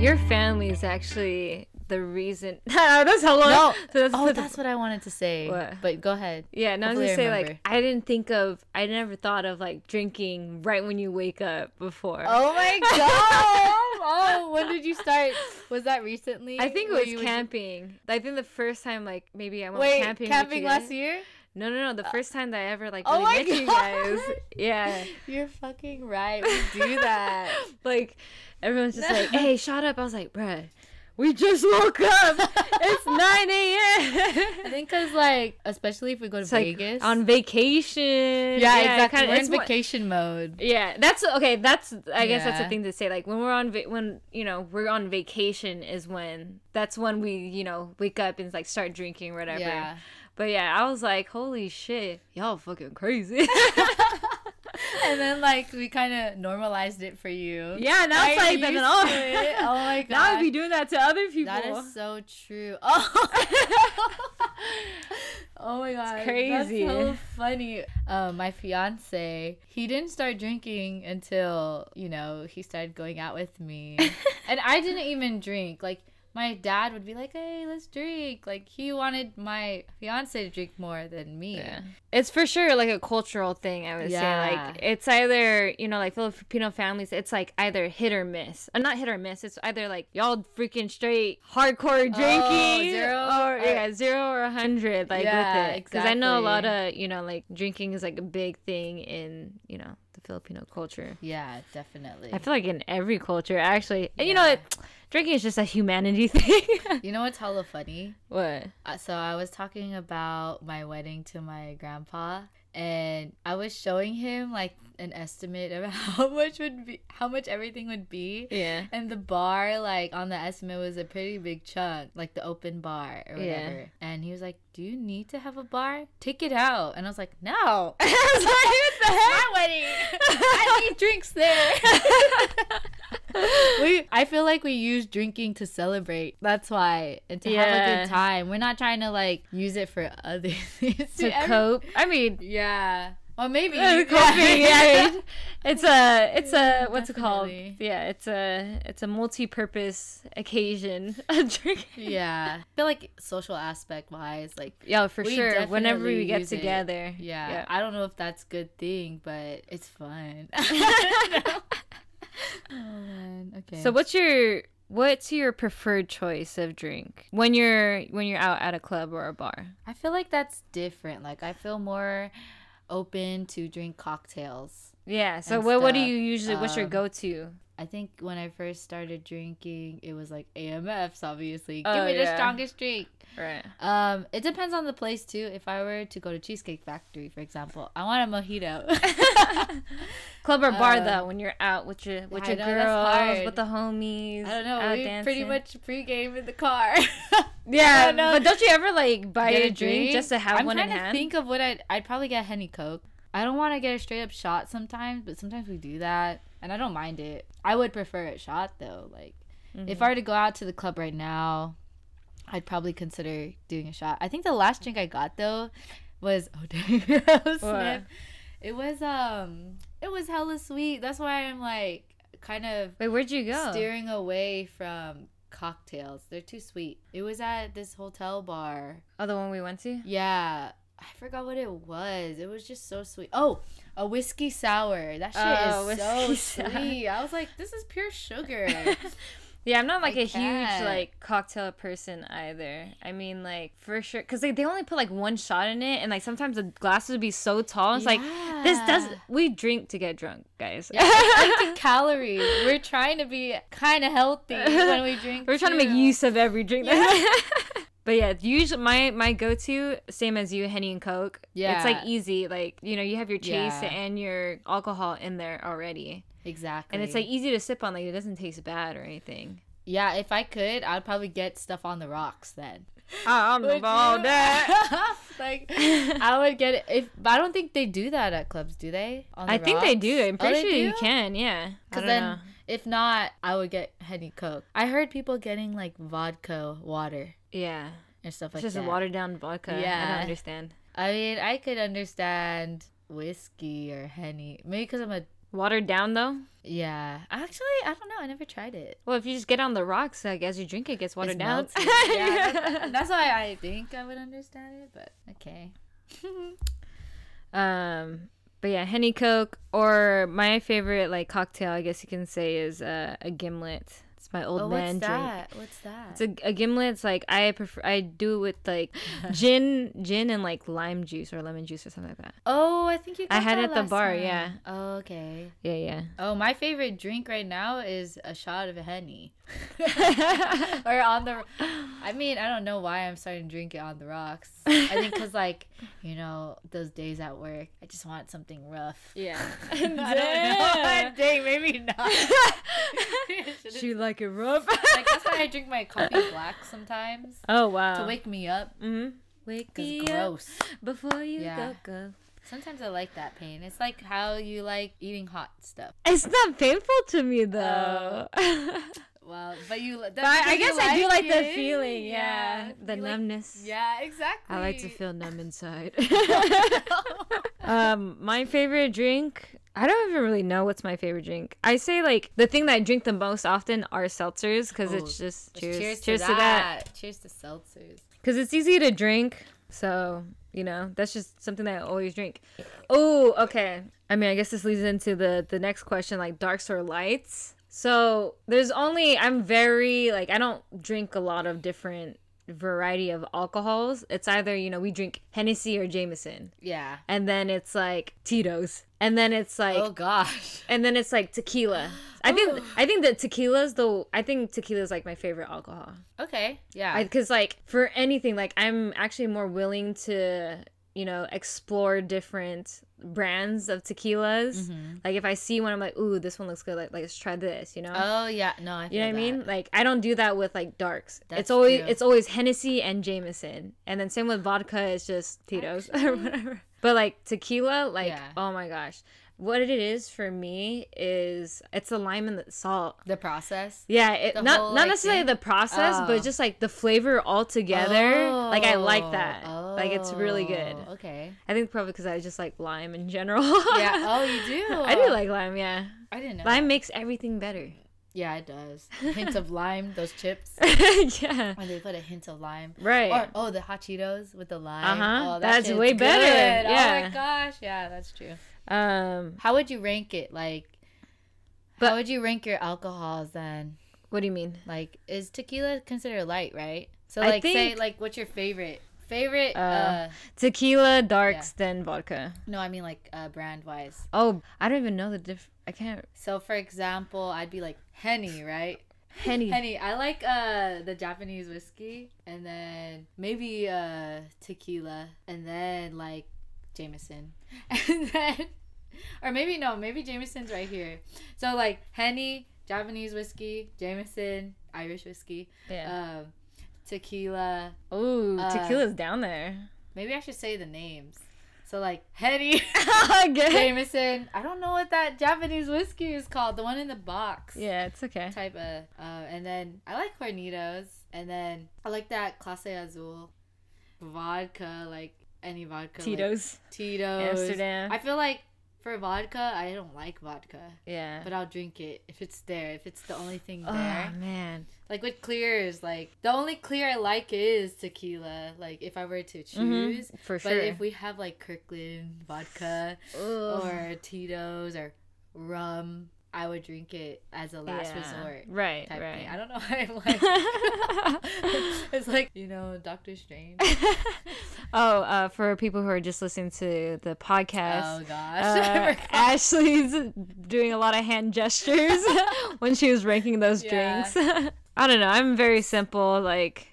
Speaker 1: your family is actually the reason. Ah, that's how long.
Speaker 2: No.
Speaker 1: So that's,
Speaker 2: Oh, that's what I wanted to say.
Speaker 1: What?
Speaker 2: But go ahead.
Speaker 1: yeah. No, I'm just
Speaker 2: I
Speaker 1: saying, like. I didn't think of, I never thought of like drinking right when you wake up before.
Speaker 2: Oh my god! oh, when did you start? Was that recently?
Speaker 1: I think it was camping. I think the first time, like, maybe I went
Speaker 2: Wait,
Speaker 1: camping.
Speaker 2: camping, last year?
Speaker 1: No, no, no. The uh, first time that I ever like
Speaker 2: Oh
Speaker 1: really
Speaker 2: my
Speaker 1: met you guys. Yeah.
Speaker 2: You're fucking right. We do that.
Speaker 1: like everyone's just like, "Hey, shut up!" I was like, "Bruh, we just woke up. it's nine a.m.
Speaker 2: I think because like, especially if we go to
Speaker 1: It's like
Speaker 2: Vegas.
Speaker 1: on vacation.
Speaker 2: yeah, exactly.
Speaker 1: kinda-
Speaker 2: we're
Speaker 1: it's
Speaker 2: in
Speaker 1: more-
Speaker 2: vacation mode.
Speaker 1: Yeah, that's okay. That's I guess that's the thing to say. Like when we're on va- when you know we're on vacation is when that's when we you know wake up and like start drinking or whatever.
Speaker 2: Yeah.
Speaker 1: But yeah, I was like, holy shit, y'all fucking crazy.
Speaker 2: and then like we kind of normalized it for you.
Speaker 1: yeah, now it's like that's
Speaker 2: used
Speaker 1: all.
Speaker 2: it? Oh my god.
Speaker 1: Now I'd be doing that to other people.
Speaker 2: That is so true. Oh, oh my god,
Speaker 1: crazy.
Speaker 2: That's so funny. Uh, my fiance, he didn't start drinking until you know he started going out with me, and I didn't even drink. Like my dad would be like, "Hey, let's drink." Like he wanted my fiance to drink more than me.
Speaker 1: Yeah. It's for sure like a cultural thing, I would say. Like it's either, you know, like Filipino families, it's like either hit or miss. Uh, not hit or miss. It's either like y'all freaking straight hardcore drinking
Speaker 2: Oh, zero
Speaker 1: or
Speaker 2: or-
Speaker 1: yeah, 0 or a 100 like
Speaker 2: Yeah,
Speaker 1: with it. Cuz I know a lot of, you know, like drinking is like a big thing in, you know, the Filipino culture.
Speaker 2: Yeah, definitely.
Speaker 1: I feel like in every culture actually. And you know what? Drinking is just a humanity thing.
Speaker 2: you know what's hella funny?
Speaker 1: what?
Speaker 2: Uh, so I was talking about my wedding to my grandpa and I was showing him like an estimate of how much would be how much everything would be.
Speaker 1: Yeah.
Speaker 2: And the bar, like on the estimate, was a pretty big chunk, like the open bar or whatever. Yeah. And he was like, "Do you need to have a bar? Take it out." And I was like, "No,
Speaker 1: I was like, what the heck?
Speaker 2: my wedding. I need drinks there." we, I feel like we use drinking to celebrate. That's why and to have a good time. We're not trying to like use it for other things.
Speaker 1: to cope. I mean,
Speaker 2: Yeah. Well, maybe.
Speaker 1: uh, coping. Yeah, it's a it's a what's it called? Yeah, it's a it's a multi-purpose occasion. Drink.
Speaker 2: yeah. I feel like social aspect wise, like
Speaker 1: Yeah, for sure. Whenever we get together.
Speaker 2: yeah, I don't know if that's a good thing, but it's fun. oh man. Okay.
Speaker 1: So what's your what's your preferred choice of drink when you're when you're out at a club or a bar?
Speaker 2: I feel like that's different. Like I feel more open to drink cocktails.
Speaker 1: Yeah. So what what do you usually what's your
Speaker 2: Um,
Speaker 1: go to?
Speaker 2: I think when I first started drinking, it was like AMFs, obviously.
Speaker 1: Oh,
Speaker 2: Give me
Speaker 1: yeah.
Speaker 2: the strongest drink.
Speaker 1: Right.
Speaker 2: Um, it depends on the place too. If I were to go to Cheesecake Factory, for example, I want a mojito.
Speaker 1: Club or bar
Speaker 2: Uh,
Speaker 1: though, when you're out with your with
Speaker 2: I
Speaker 1: your
Speaker 2: know,
Speaker 1: girls, with the homies.
Speaker 2: I don't know. We pretty
Speaker 1: dancing.
Speaker 2: much pregame in the car.
Speaker 1: Yeah,
Speaker 2: don't know.
Speaker 1: but don't you ever like buy
Speaker 2: Get
Speaker 1: a drink, just to have
Speaker 2: I'm
Speaker 1: one in
Speaker 2: trying to think of what I'd. I'd probably get Henny Coke. I don't want to get a straight up shot sometimes, but sometimes we do that, and I don't mind it. I would prefer a shot though. Like,
Speaker 1: Mm-hmm.
Speaker 2: if I were to go out to the club right now, I'd probably consider doing a shot. I think the last drink I got though was oh dang, snap. It was um, it was hella sweet. That's why I'm like kind of
Speaker 1: Wait, where'd you go?
Speaker 2: steering away from cocktails. They're too sweet. It was at this hotel bar.
Speaker 1: Oh, the one we went to.
Speaker 2: Yeah. I forgot what it was. It was just so sweet. Oh, a whiskey sour. That shit
Speaker 1: Oh,
Speaker 2: is so
Speaker 1: sour.
Speaker 2: sweet. I was like, this is pure sugar.
Speaker 1: Yeah, I'm not like
Speaker 2: I
Speaker 1: a huge
Speaker 2: can't.
Speaker 1: like cocktail person either. I mean, like for sure, because like they only put like one shot in it, and like sometimes the glasses would be so tall. It's like this does.
Speaker 2: Yeah.
Speaker 1: We drink to get drunk, guys.
Speaker 2: Yeah, like calories. We're trying to be kind of healthy when we drink.
Speaker 1: We're trying to make use of every drink. But yeah, usually my my go to same as you, Henny and Coke. Yeah, it's like easy. Like you know, you have your chase
Speaker 2: Yeah.
Speaker 1: and your alcohol in there already,
Speaker 2: Exactly.
Speaker 1: and it's like easy to sip on. Like it doesn't taste bad or anything.
Speaker 2: yeah, if I could, I'd probably get stuff on the rocks then.
Speaker 1: I don't know
Speaker 2: Would
Speaker 1: that.
Speaker 2: like I would get it if but I don't think they do that at clubs, do they? On the
Speaker 1: I think they do. I'm
Speaker 2: Oh,
Speaker 1: pretty
Speaker 2: they
Speaker 1: sure you can. Yeah.
Speaker 2: Because then,
Speaker 1: know.
Speaker 2: if not, I would get Henny Coke. I heard people getting like vodka water
Speaker 1: Yeah.
Speaker 2: and stuff
Speaker 1: It's
Speaker 2: like
Speaker 1: just
Speaker 2: that.
Speaker 1: a watered down vodka.
Speaker 2: Yeah.
Speaker 1: I don't understand.
Speaker 2: I mean, I could understand whiskey or Henny. Maybe because I'm a
Speaker 1: Watered down though?
Speaker 2: yeah. Actually, I don't know. I never tried it.
Speaker 1: Well, if you just get on the rocks, like as you drink it gets watered
Speaker 2: It's
Speaker 1: down.
Speaker 2: yeah, that- that's why I think I would understand it. But okay.
Speaker 1: um but yeah, Henny Coke or my favorite like cocktail, I guess you can say, is uh, a gimlet. It's my old
Speaker 2: oh,
Speaker 1: man
Speaker 2: what's
Speaker 1: drink.
Speaker 2: that? What's that?
Speaker 1: It's a, a gimlet. It's like I prefer. I do it with like gin, gin and like lime juice or lemon juice or something like that.
Speaker 2: oh, I think you.
Speaker 1: I had
Speaker 2: that
Speaker 1: it at the bar,
Speaker 2: time.
Speaker 1: yeah.
Speaker 2: Oh, okay.
Speaker 1: Yeah, yeah.
Speaker 2: Oh, my favorite drink right now is a shot of Henny. or on the. I mean, I don't know why I'm starting to drink it on the rocks. I think because, like, you know, those days at work, I just want something rough.
Speaker 1: Yeah.
Speaker 2: I don't know. Dang, maybe not.
Speaker 1: she like it rough.
Speaker 2: like that's why I drink my coffee black sometimes
Speaker 1: oh wow.
Speaker 2: to wake me up.
Speaker 1: Mm-hmm. Wake me
Speaker 2: it's
Speaker 1: up before you
Speaker 2: Yeah.
Speaker 1: go go.
Speaker 2: Sometimes I like that pain. It's like how you like eating hot stuff.
Speaker 1: It's not painful to me though.
Speaker 2: Well, but you.
Speaker 1: But I, guess I do like the feeling. Yeah, the
Speaker 2: You like-
Speaker 1: numbness.
Speaker 2: yeah, exactly.
Speaker 1: I like to feel numb inside. um, my favorite drink. I don't even really know what's my favorite drink. I say like the thing that I drink the most often are seltzers because
Speaker 2: Oh,
Speaker 1: it's just
Speaker 2: Cheers,
Speaker 1: cheers,
Speaker 2: cheers, to, that. Cheers to seltzers.
Speaker 1: because it's easy to drink. So you know that's just something that I always drink. Oh, okay. I mean, I guess this leads into the the next question, like darks or lights. So there's only I'm very like I don't drink a lot of different variety of alcohols. It's either you know we drink Hennessy or Jameson,
Speaker 2: Yeah.
Speaker 1: and then it's like Tito's, and then it's like
Speaker 2: oh gosh.
Speaker 1: and then it's like tequila. I think oh. I think that tequila's the I think tequila's like my favorite alcohol.
Speaker 2: Okay. Yeah.
Speaker 1: Because like for anything, like I'm actually more willing to you know explore different brands of tequilas. Mm-hmm. Like if I see one, I'm like, ooh, this one looks good. Like, like let's try this. You know.
Speaker 2: oh yeah. No, I.
Speaker 1: you know what I mean? Like I don't do that with like darks.
Speaker 2: That's
Speaker 1: it's always
Speaker 2: true.
Speaker 1: it's always Hennessy and Jameson, and then same with vodka. It's just Tito's or whatever. But like tequila, like
Speaker 2: Yeah.
Speaker 1: oh my gosh, what it is for me is it's the lime and the salt.
Speaker 2: The process.
Speaker 1: Yeah, it,
Speaker 2: The
Speaker 1: not
Speaker 2: whole,
Speaker 1: not
Speaker 2: like,
Speaker 1: necessarily
Speaker 2: thing?
Speaker 1: the process,
Speaker 2: Oh.
Speaker 1: but just like the flavor all together. like I like that.
Speaker 2: Oh,
Speaker 1: that. Like it's really good.
Speaker 2: oh, Okay.
Speaker 1: I think probably because I just like lime in general.
Speaker 2: Yeah. Oh, you do.
Speaker 1: I do like lime. Yeah,
Speaker 2: I didn't know.
Speaker 1: lime makes everything better.
Speaker 2: Yeah, it does. Hints of lime. Those chips.
Speaker 1: yeah,
Speaker 2: When they put a hint of lime.
Speaker 1: right.
Speaker 2: Or oh, the hot Cheetos with the lime.
Speaker 1: Uh-huh.
Speaker 2: Oh, that
Speaker 1: That's way better.
Speaker 2: good. Oh my gosh. Yeah, that's true.
Speaker 1: Um,
Speaker 2: How would you rank it? Like,
Speaker 1: But-
Speaker 2: how would you rank your alcohols then?
Speaker 1: what do you mean?
Speaker 2: Like, is tequila considered light, right? So, like, say, like, what's your favorite? Favorite?
Speaker 1: Uh,
Speaker 2: Uh,
Speaker 1: Tequila darks then vodka.
Speaker 2: no, I mean like uh, brand wise.
Speaker 1: Oh, I don't even know the diff. I can't.
Speaker 2: So, for example, I'd be like Henny, right?
Speaker 1: Henny.
Speaker 2: Henny. I like uh the Japanese whiskey, and then maybe uh tequila, and then like Jameson, and then or maybe no, maybe Jameson's right here. So like Henny, Japanese whiskey, Jameson, Irish whiskey,
Speaker 1: Yeah.
Speaker 2: um, tequila.
Speaker 1: Ooh,
Speaker 2: uh,
Speaker 1: tequila's down there.
Speaker 2: Maybe I should say the names. So like Henny. Jameson. I don't know what that Japanese whiskey is called. The one in the box.
Speaker 1: Yeah, it's okay.
Speaker 2: type of uh, and then I like Hornitos and then I like that Clase Azul vodka like any vodka like
Speaker 1: Tito's,
Speaker 2: Tito's
Speaker 1: Amsterdam.
Speaker 2: I feel like for vodka I don't like vodka
Speaker 1: yeah.
Speaker 2: but I'll drink it if it's there if it's the only thing
Speaker 1: oh
Speaker 2: there
Speaker 1: man.
Speaker 2: like with clears like the only clear I like is tequila like if I were to choose
Speaker 1: Mhm, for
Speaker 2: but if we have like Kirkland vodka
Speaker 1: Ugh.
Speaker 2: or Tito's or rum I would drink it as a last
Speaker 1: Yeah.
Speaker 2: resort
Speaker 1: Right,
Speaker 2: type
Speaker 1: right.
Speaker 2: thing. I don't know why I'm like it's like you know Doctor Strange.
Speaker 1: oh, uh, for people who are just listening to the podcast,
Speaker 2: oh gosh,
Speaker 1: uh. Ashley's doing a lot of hand gestures when she was ranking those
Speaker 2: Yeah.
Speaker 1: drinks. I don't know. I'm very simple. Like,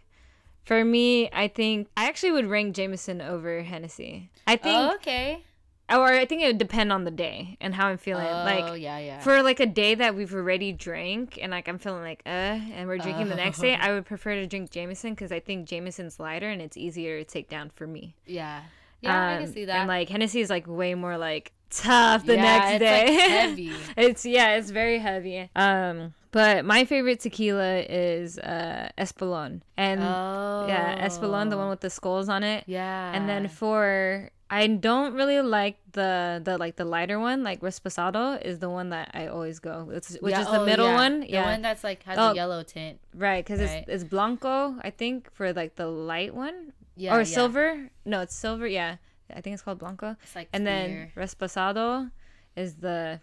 Speaker 1: for me, I think I actually would rank Jameson over Hennessy. I think,
Speaker 2: oh, okay.
Speaker 1: Or I think it would depend on the day and how I'm feeling.
Speaker 2: oh
Speaker 1: like,
Speaker 2: yeah, yeah.
Speaker 1: for like a day that we've already drank and like I'm feeling like uh and we're drinking the next day,
Speaker 2: Oh.
Speaker 1: I would prefer to drink Jameson because I think Jameson's lighter and it's easier to take down for me.
Speaker 2: yeah, yeah, I can
Speaker 1: Um,
Speaker 2: see that.
Speaker 1: And like Hennessy is like way more like tough the
Speaker 2: Yeah,
Speaker 1: next
Speaker 2: it's,
Speaker 1: day.
Speaker 2: like, heavy.
Speaker 1: it's yeah, it's very heavy. Um, but my favorite tequila is uh Espolon, and
Speaker 2: oh,
Speaker 1: yeah, Espolon, the one with the skulls on it.
Speaker 2: yeah,
Speaker 1: And then for I don't really like the the like the lighter one, like Resposado is the one that I always go, which, which
Speaker 2: Yeah,
Speaker 1: is the
Speaker 2: oh,
Speaker 1: middle
Speaker 2: yeah.
Speaker 1: one.
Speaker 2: the
Speaker 1: Yeah,
Speaker 2: one that's like has
Speaker 1: Oh.
Speaker 2: a yellow tint.
Speaker 1: right, because
Speaker 2: Right.
Speaker 1: it's it's blanco, I think, for like the light one,
Speaker 2: Yeah,
Speaker 1: or
Speaker 2: yeah.
Speaker 1: silver. No, it's silver. Yeah, I think it's called blanco.
Speaker 2: It's like
Speaker 1: And then. Resposado is the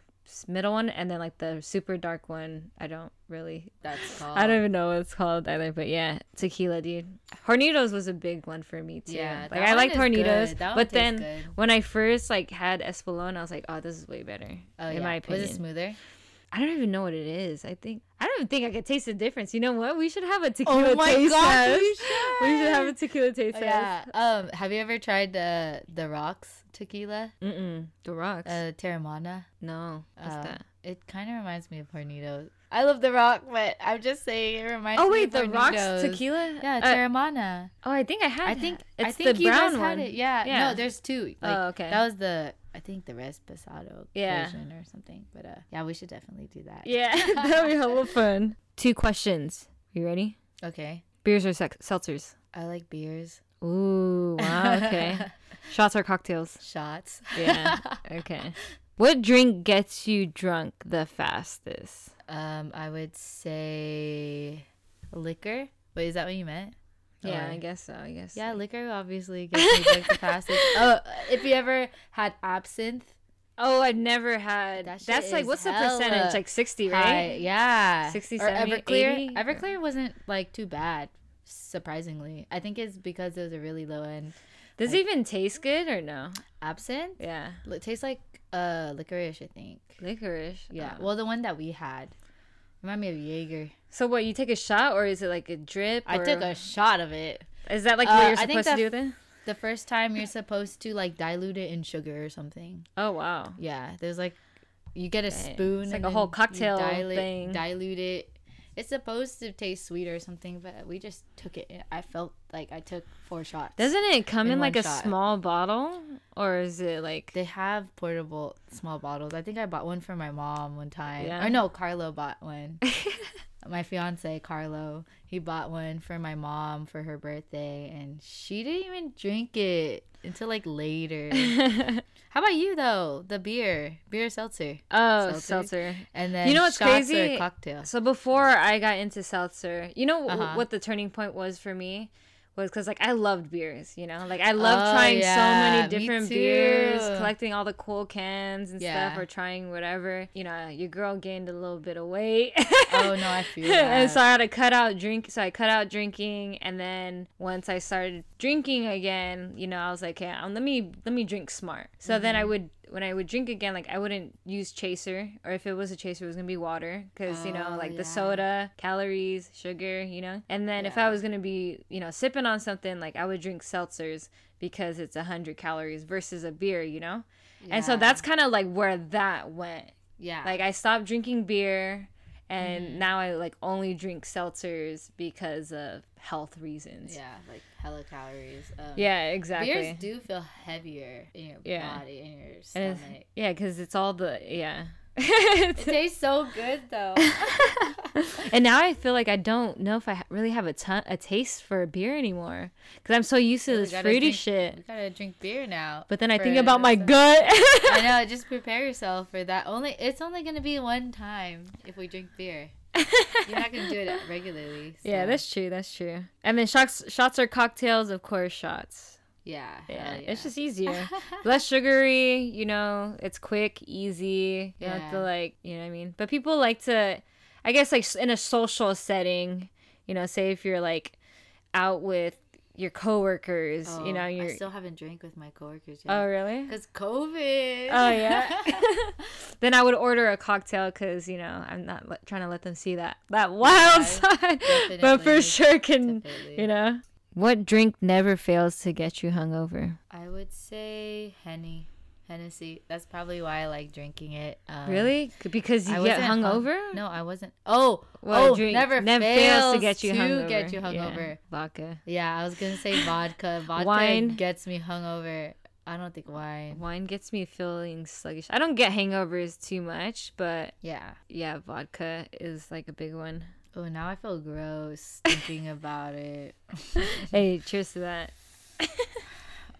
Speaker 1: middle one, and then like the super dark one. I don't really
Speaker 2: that's called.
Speaker 1: I don't even know what it's called either, but yeah, tequila, dude. Hornitos was a big one for me too.
Speaker 2: Yeah,
Speaker 1: like I
Speaker 2: one
Speaker 1: liked Hornitos,
Speaker 2: good. That one
Speaker 1: but then
Speaker 2: good.
Speaker 1: when I first like had Espolon, I was like, oh, this is way better.
Speaker 2: Oh,
Speaker 1: in
Speaker 2: yeah.
Speaker 1: my
Speaker 2: was it smoother?
Speaker 1: I don't even know what it is. I think I don't even think I could taste the difference. You know what? We should have a tequila
Speaker 2: Oh my
Speaker 1: taste
Speaker 2: God,
Speaker 1: test.
Speaker 2: we
Speaker 1: We should have a tequila taste
Speaker 2: Oh,
Speaker 1: test.
Speaker 2: yeah. Um, have you ever tried the the rocks tequila?
Speaker 1: Mm-mm. The rocks.
Speaker 2: Uh, Teremana.
Speaker 1: no. What's
Speaker 2: Uh,
Speaker 1: that?
Speaker 2: It kind of reminds me of Hornitos. I love the rock, but I'm just saying it reminds me.
Speaker 1: Oh
Speaker 2: me
Speaker 1: wait,
Speaker 2: of
Speaker 1: the rocks tequila.
Speaker 2: Yeah,
Speaker 1: Uh,
Speaker 2: Teremana.
Speaker 1: oh, I think I had.
Speaker 2: I think
Speaker 1: it's
Speaker 2: I think
Speaker 1: the
Speaker 2: you
Speaker 1: brown one.
Speaker 2: had it. Yeah.
Speaker 1: Yeah.
Speaker 2: No, there's two. Like,
Speaker 1: Oh, okay.
Speaker 2: That was the I think the Resposado
Speaker 1: Yeah.
Speaker 2: version or something. But uh, yeah, we should definitely do that.
Speaker 1: Yeah, that'd be hella fun. Two questions. You ready?
Speaker 2: Okay.
Speaker 1: Beers or seltzers?
Speaker 2: I like beers.
Speaker 1: Ooh, wow. Okay. Shots or cocktails?
Speaker 2: Shots.
Speaker 1: Yeah. Okay. What drink gets you drunk the fastest?
Speaker 2: Um, I would say liquor. Wait, is that what you meant?
Speaker 1: Yeah,
Speaker 2: Or-
Speaker 1: I guess so. I guess.
Speaker 2: Yeah, liquor obviously gets me drunk the fastest. Oh, if you ever had absinthe,
Speaker 1: Oh, I've never had.
Speaker 2: That
Speaker 1: That's like what's the percentage? Like sixty, right?
Speaker 2: yeah.
Speaker 1: 60,
Speaker 2: or
Speaker 1: 70,
Speaker 2: Everclear.
Speaker 1: 80?
Speaker 2: Everclear wasn't like too bad, surprisingly. I think it's because it was a really low end
Speaker 1: Does it even taste good or no?
Speaker 2: absinthe.
Speaker 1: Yeah,
Speaker 2: It tastes like uh licorice, I think.
Speaker 1: licorice.
Speaker 2: Yeah.
Speaker 1: Oh.
Speaker 2: Well, the one that we had remind me of Jaeger.
Speaker 1: So what? You take a shot, or is it like a drip?
Speaker 2: I took a shot of it.
Speaker 1: Is that like
Speaker 2: Uh,
Speaker 1: what you're
Speaker 2: I think
Speaker 1: supposed to do then?
Speaker 2: The first time you're supposed to like dilute it in sugar or something.
Speaker 1: Oh wow.
Speaker 2: Yeah, there's like you get a
Speaker 1: Dang.
Speaker 2: spoon.
Speaker 1: It's like
Speaker 2: and
Speaker 1: a whole cocktail
Speaker 2: dilate,
Speaker 1: thing.
Speaker 2: Dilute it it's supposed to taste sweet or something, but we just took it. I felt like I took four shots.
Speaker 1: Doesn't it come in,
Speaker 2: In
Speaker 1: like a
Speaker 2: shot.
Speaker 1: small bottle, or is it like?
Speaker 2: They have portable small bottles. I think I bought one for my mom one time.
Speaker 1: Yeah.
Speaker 2: Or no, Carlo bought one. my fiance Carlo, he bought one for my mom for her birthday, and she didn't even drink it until like later. How about you though? The beer, beer seltzer,
Speaker 1: oh,
Speaker 2: Seltzer?
Speaker 1: seltzer.
Speaker 2: and then
Speaker 1: You know what's crazy?
Speaker 2: Cocktail.
Speaker 1: So before I got into seltzer, you know
Speaker 2: Uh-huh.
Speaker 1: what the turning point was for me was because like I loved beers, you know, like I loved
Speaker 2: Oh,
Speaker 1: trying so many different beers, collecting all the cool cans and
Speaker 2: Yeah.
Speaker 1: stuff, or trying whatever. You know, your girl gained a little bit of weight.
Speaker 2: Oh no, I feel That.
Speaker 1: and so I had to cut out drink. So I cut out drinking, and then once I started drinking again, you know, I was like, okay, um, let me let me drink smart. So then
Speaker 2: Mm-hmm.
Speaker 1: I would when I would drink again, like I wouldn't use chaser, or if it was a chaser, it was gonna be water, because you know,
Speaker 2: Oh,
Speaker 1: like
Speaker 2: yeah.
Speaker 1: the soda, calories, sugar, you know. And then if I was gonna be, you know, sipping on something, like I would drink seltzers because it's a hundred calories versus a beer, you know. And so that's kind of like where that went.
Speaker 2: yeah.
Speaker 1: Like I stopped drinking beer and
Speaker 2: Mm-hmm.
Speaker 1: now I like only drink seltzers because of health reasons.
Speaker 2: yeah, like hella calories. Um,
Speaker 1: Yeah, exactly.
Speaker 2: Beers do feel heavier in your
Speaker 1: Yeah.
Speaker 2: body, in your
Speaker 1: and
Speaker 2: stomach.
Speaker 1: it's, yeah, cuz it's all the yeah.
Speaker 2: It tastes so good though.
Speaker 1: and now I feel like I don't know if I really have a ton a taste for beer anymore cuz I'm so used to this fruity
Speaker 2: drink-
Speaker 1: shit.
Speaker 2: We gotta drink beer now.
Speaker 1: But then I think about my gut.
Speaker 2: I know. Just prepare yourself for that. Only it's only gonna be one time if we drink beer. You're not gonna do it regularly.
Speaker 1: Yeah, that's true. That's true. And then shots shots are cocktails, of course, shots.
Speaker 2: Yeah.
Speaker 1: Yeah, it's just easier. Less sugary, you know, it's quick, easy. You don't have to like, you know what I mean? But people like to I guess like in a social setting, you know, say if you're like out with your coworkers,
Speaker 2: Oh,
Speaker 1: you know,
Speaker 2: I
Speaker 1: you're
Speaker 2: still haven't drank with my coworkers yet.
Speaker 1: Oh, really?
Speaker 2: Cause COVID.
Speaker 1: Oh yeah. then I would order a cocktail cuz, you know, I'm not le- trying to let them see that that wild
Speaker 2: Yeah,
Speaker 1: side. But for sure can,
Speaker 2: Definitely.
Speaker 1: you know. What drink never fails to get you hungover?
Speaker 2: I would say Henny, Hennessy. That's probably why I like drinking it. Um,
Speaker 1: Really? Because you
Speaker 2: I
Speaker 1: get
Speaker 2: wasn't hung-
Speaker 1: hungover?
Speaker 2: No, I wasn't. Oh,
Speaker 1: What
Speaker 2: oh,
Speaker 1: drink
Speaker 2: never,
Speaker 1: never
Speaker 2: fails,
Speaker 1: to get you hungover.
Speaker 2: get you
Speaker 1: Yeah. Vodka.
Speaker 2: Yeah, I was gonna say vodka. Vodka
Speaker 1: Wine.
Speaker 2: gets me hungover. I don't think wine.
Speaker 1: Wine gets me feeling sluggish. I don't get hangovers too much, but
Speaker 2: Yeah.
Speaker 1: yeah, vodka is like a big one.
Speaker 2: Oh, now I feel gross thinking about it.
Speaker 1: Hey, cheers to that.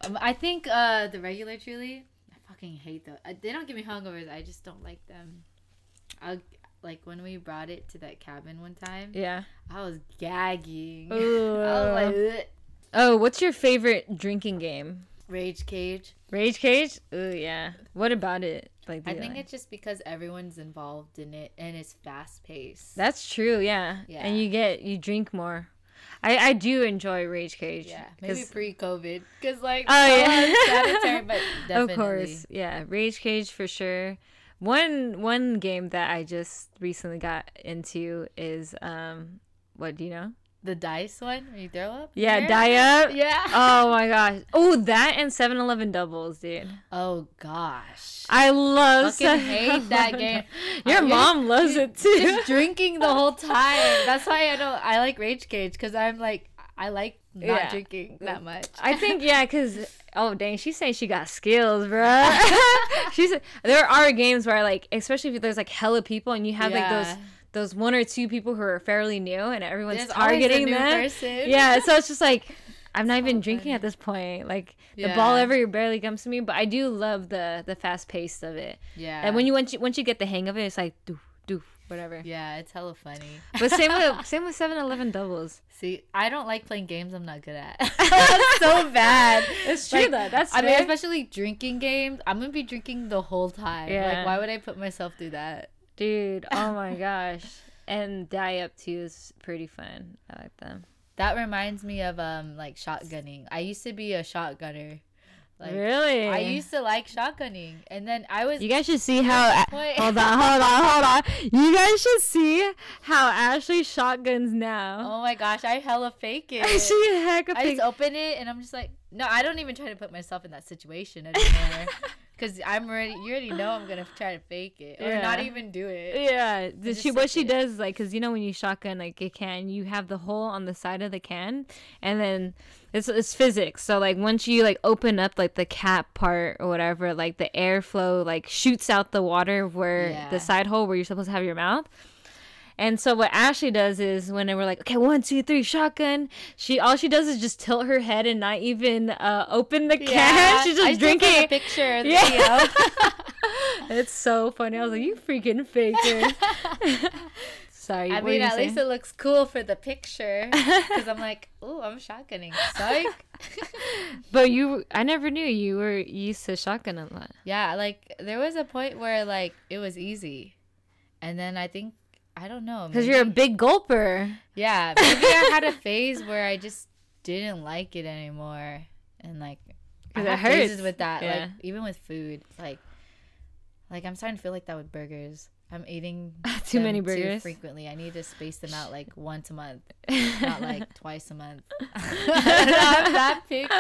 Speaker 2: Um, I think uh the regular Truly. I fucking hate those. I, they don't give me hungovers. I just don't like them. I like when we brought it to that cabin one time.
Speaker 1: Yeah.
Speaker 2: I was gagging. I was like "Ugh."
Speaker 1: Oh, what's your favorite drinking game?
Speaker 2: Rage cage.
Speaker 1: Rage Cage? Ooh, yeah. What about it? Like,
Speaker 2: I think it's just because everyone's involved in it and it's fast paced.
Speaker 1: that's true. Yeah.
Speaker 2: Yeah.
Speaker 1: And you get you drink more. I I do enjoy Rage Cage.
Speaker 2: Yeah, maybe pre-COVID, because like
Speaker 1: Oh, yeah.
Speaker 2: sanitary, but definitely.
Speaker 1: Of course, yeah, Rage Cage for sure. One one game that I just recently got into is um, what do you know?
Speaker 2: The dice one when you throw up.
Speaker 1: Yeah, die up.
Speaker 2: Yeah.
Speaker 1: Oh my gosh. Oh, that and 7-Eleven doubles, dude.
Speaker 2: Oh gosh.
Speaker 1: I love.
Speaker 2: Fucking hate that game.
Speaker 1: Your
Speaker 2: Uh,
Speaker 1: mom loves it too.
Speaker 2: Just drinking the whole time. That's why I don't. I like Rage Cage because I'm like I like not
Speaker 1: Yeah.
Speaker 2: drinking that much.
Speaker 1: I think yeah, cause oh dang, she's saying she got skills, bruh. she's there are games where like, especially if there's like hella people and you have like those
Speaker 2: Yeah.
Speaker 1: Those one or two people who are fairly new and everyone's
Speaker 2: There's
Speaker 1: targeting them.
Speaker 2: person.
Speaker 1: Yeah, so it's just like I'm not
Speaker 2: so
Speaker 1: even drinking
Speaker 2: funny.
Speaker 1: at this point. Like the ball ever barely comes to me, but I do love the the fast pace of it.
Speaker 2: Yeah.
Speaker 1: And when you once you once you get the hang of it, it's like doof doof whatever.
Speaker 2: Yeah, it's hella funny.
Speaker 1: But same with same with 7-Eleven doubles.
Speaker 2: See, I don't like playing games I'm not good at. That's so bad.
Speaker 1: It's true
Speaker 2: Like,
Speaker 1: though. That's
Speaker 2: I mean, especially drinking games. I'm gonna be drinking the whole time.
Speaker 1: Yeah.
Speaker 2: Like, why would I put myself through that?
Speaker 1: Dude, oh my gosh. And Die Up 2 is pretty fun. I like them.
Speaker 2: That reminds me of um like shotgunning. I used to be a shotgunner. Like
Speaker 1: really?
Speaker 2: I used to like shotgunning, and then I was
Speaker 1: You guys should see how.
Speaker 2: Wait.
Speaker 1: Hold on, hold on, hold on. You guys should see how Ashley shotguns now.
Speaker 2: oh my gosh, I hella fake it.
Speaker 1: she a heck a
Speaker 2: I just open it and I'm just like, No, I don't even try to put myself in that situation anymore. Cause I'm already, you already know I'm gonna try to fake it or not even do it.
Speaker 1: Yeah, the, she what she
Speaker 2: it.
Speaker 1: does like because you know when you shotgun like a can, you have the hole on the side of the can, and then it's it's physics. So like once you like open up like the cap part or whatever, like the airflow like shoots out the water where
Speaker 2: Yeah.
Speaker 1: the side hole where you're supposed to have your mouth. And so what Ashley does is when we're like, okay, one, two, three, shotgun. She all she does is just tilt her head and not even uh, open the can. She's
Speaker 2: I
Speaker 1: just
Speaker 2: put
Speaker 1: drinking.
Speaker 2: a picture
Speaker 1: Yeah.
Speaker 2: video.
Speaker 1: it's so funny. I was like, you freaking faker. Sorry.
Speaker 2: I mean, at least it looks cool for the picture. Because I'm like, oh, I'm shotgunning. Psych.
Speaker 1: But you, I never knew you were used to shotgun a lot.
Speaker 2: yeah, like there was a point where like it was easy, and then I think I don't know
Speaker 1: Because you're a big gulper.
Speaker 2: yeah maybe I had a phase where I just didn't like it anymore, and like I
Speaker 1: it hurts.
Speaker 2: with that.
Speaker 1: Yeah.
Speaker 2: Like even with food, like like I'm starting to feel like that with burgers. I'm eating
Speaker 1: Too many burgers.
Speaker 2: too frequently. I need to space them out like once a month, not like twice a month. I'm that picky.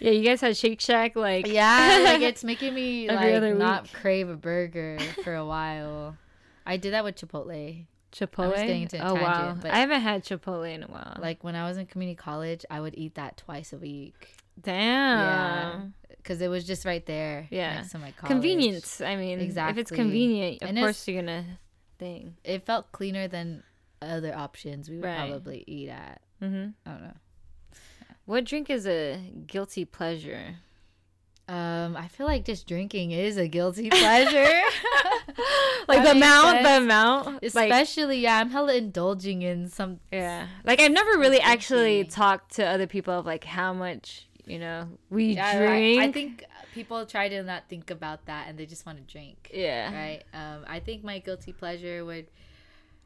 Speaker 1: Yeah, you guys had Shake Shack like
Speaker 2: Yeah, like it's making me like not crave a burger for a while. I did that with Chipotle.
Speaker 1: Chipotle.
Speaker 2: getting into a
Speaker 1: oh wow,
Speaker 2: but-
Speaker 1: I haven't had Chipotle in a while.
Speaker 2: Like when I was in community college, I would eat that twice a week
Speaker 1: damn,
Speaker 2: because it was just right there.
Speaker 1: Yeah.
Speaker 2: next to my college.
Speaker 1: convenience. I mean, exactly. if it's convenient, of
Speaker 2: And
Speaker 1: course you're gonna thing.
Speaker 2: It felt cleaner than other options we would
Speaker 1: Right.
Speaker 2: probably eat at.
Speaker 1: Mm-hmm.
Speaker 2: I don't know.
Speaker 1: What drink is a guilty pleasure?
Speaker 2: Um, I feel like just drinking is a guilty pleasure.
Speaker 1: like the amount, the amount, like
Speaker 2: Especially, yeah, I'm hella indulging in some.
Speaker 1: Yeah. Like I've never really actually talked to other people of like how much, you know, we
Speaker 2: Yeah,
Speaker 1: drink.
Speaker 2: I, think people try to not think about that and they just want to drink.
Speaker 1: yeah.
Speaker 2: Right. Um, I think my guilty pleasure would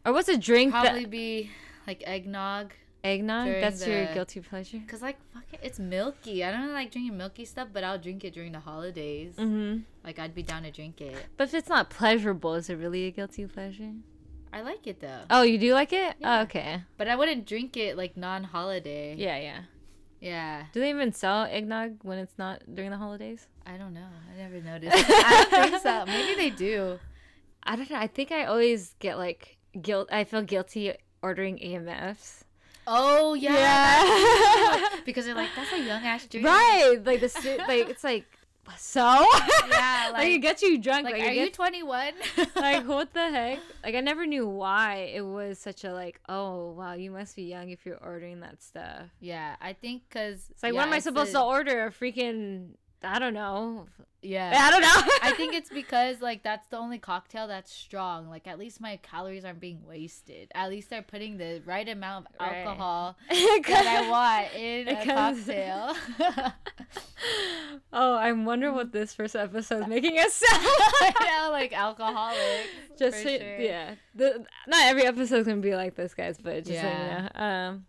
Speaker 1: Or what's a drink
Speaker 2: probably
Speaker 1: that
Speaker 2: be like eggnog.
Speaker 1: eggnog? That's your guilty pleasure?
Speaker 2: Cause like fuck it, it's milky. I don't like drinking milky stuff, but I'll drink it during the holidays.
Speaker 1: mm-hmm.
Speaker 2: Like I'd be down to drink it.
Speaker 1: But if it's not pleasurable, is it really a guilty pleasure?
Speaker 2: I like it though,
Speaker 1: Oh, you do like it?
Speaker 2: Yeah.
Speaker 1: Oh, okay.
Speaker 2: but I wouldn't drink it like non-holiday.
Speaker 1: Yeah, yeah.
Speaker 2: Yeah.
Speaker 1: Do they even sell eggnog when it's not during the holidays?
Speaker 2: I don't know. I never noticed. I don't think so. Maybe they do.
Speaker 1: I don't know. I think I always get like guilt. I feel guilty ordering AMFs.
Speaker 2: Oh yeah.
Speaker 1: Yeah.
Speaker 2: because they're like that's a young ass drink.
Speaker 1: right. Like the like it's like so.
Speaker 2: Yeah,
Speaker 1: like, it gets you drunk.
Speaker 2: Like,
Speaker 1: Like,
Speaker 2: are
Speaker 1: it
Speaker 2: you 21?
Speaker 1: like what the heck? Like I never knew why it was such a like. Oh wow, you must be young if you're ordering that stuff.
Speaker 2: Yeah, I think because
Speaker 1: It's like, what am I supposed to order? A freaking I don't know.
Speaker 2: Yeah.
Speaker 1: I don't know.
Speaker 2: I think it's because like that's the only cocktail that's strong. Like at least my calories aren't being wasted. At least they're putting the right amount of
Speaker 1: Right.
Speaker 2: alcohol that I want in a cocktail.
Speaker 1: oh, I wonder what this first episode is making us sound.
Speaker 2: yeah, like alcoholics.
Speaker 1: just so-
Speaker 2: sure.
Speaker 1: yeah. The, not every episode's gonna be like this, guys, but just so you
Speaker 2: Yeah.
Speaker 1: know. Um,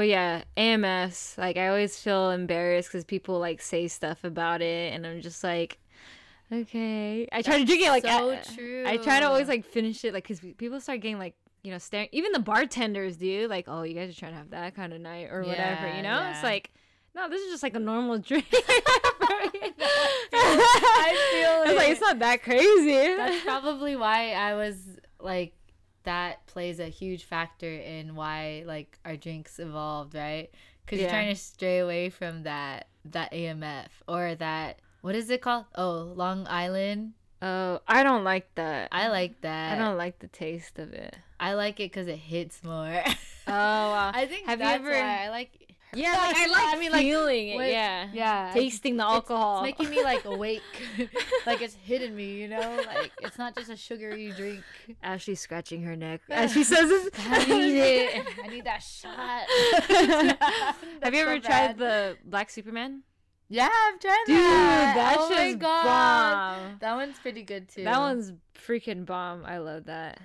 Speaker 1: but yeah, AMS. Like I always feel embarrassed because people like say stuff about it, and I'm just like, okay. I try to drink it like
Speaker 2: so
Speaker 1: I,
Speaker 2: true.
Speaker 1: I try to always like finish it like because people start getting like you know staring. Even the bartenders do like, oh, you guys are trying to have that kind of night or whatever. You know, it's like. No, this is just like a normal drink.
Speaker 2: I feel
Speaker 1: It's like it's not that crazy.
Speaker 2: That's probably why I was like that plays a huge factor in why like our drinks evolved, right? Because
Speaker 1: Yeah.
Speaker 2: you're trying to stray away from that that AMF or that what is it called? Oh, Long Island.
Speaker 1: Oh, I don't like that.
Speaker 2: I like that.
Speaker 1: I don't like the taste of it.
Speaker 2: I like it because it hits more.
Speaker 1: Oh, wow.
Speaker 2: I think
Speaker 1: Have you
Speaker 2: that's
Speaker 1: ever-
Speaker 2: why I like.
Speaker 1: Yeah, like I like
Speaker 2: I mean, like,
Speaker 1: feeling it.
Speaker 2: with-
Speaker 1: yeah,
Speaker 2: Yeah,
Speaker 1: tasting the alcohol.
Speaker 2: It's making me like awake, like it's hitting me. You know, like it's not just a sugary drink.
Speaker 1: Ashley scratching her neck as she says this.
Speaker 2: I need it. I need that shot.
Speaker 1: Have you ever tried the Black Superman?
Speaker 2: Yeah, I've tried
Speaker 1: Dude,
Speaker 2: that.
Speaker 1: that
Speaker 2: oh my
Speaker 1: shit's
Speaker 2: god,
Speaker 1: bomb.
Speaker 2: that one's pretty good too.
Speaker 1: That one's freaking bomb. I love that.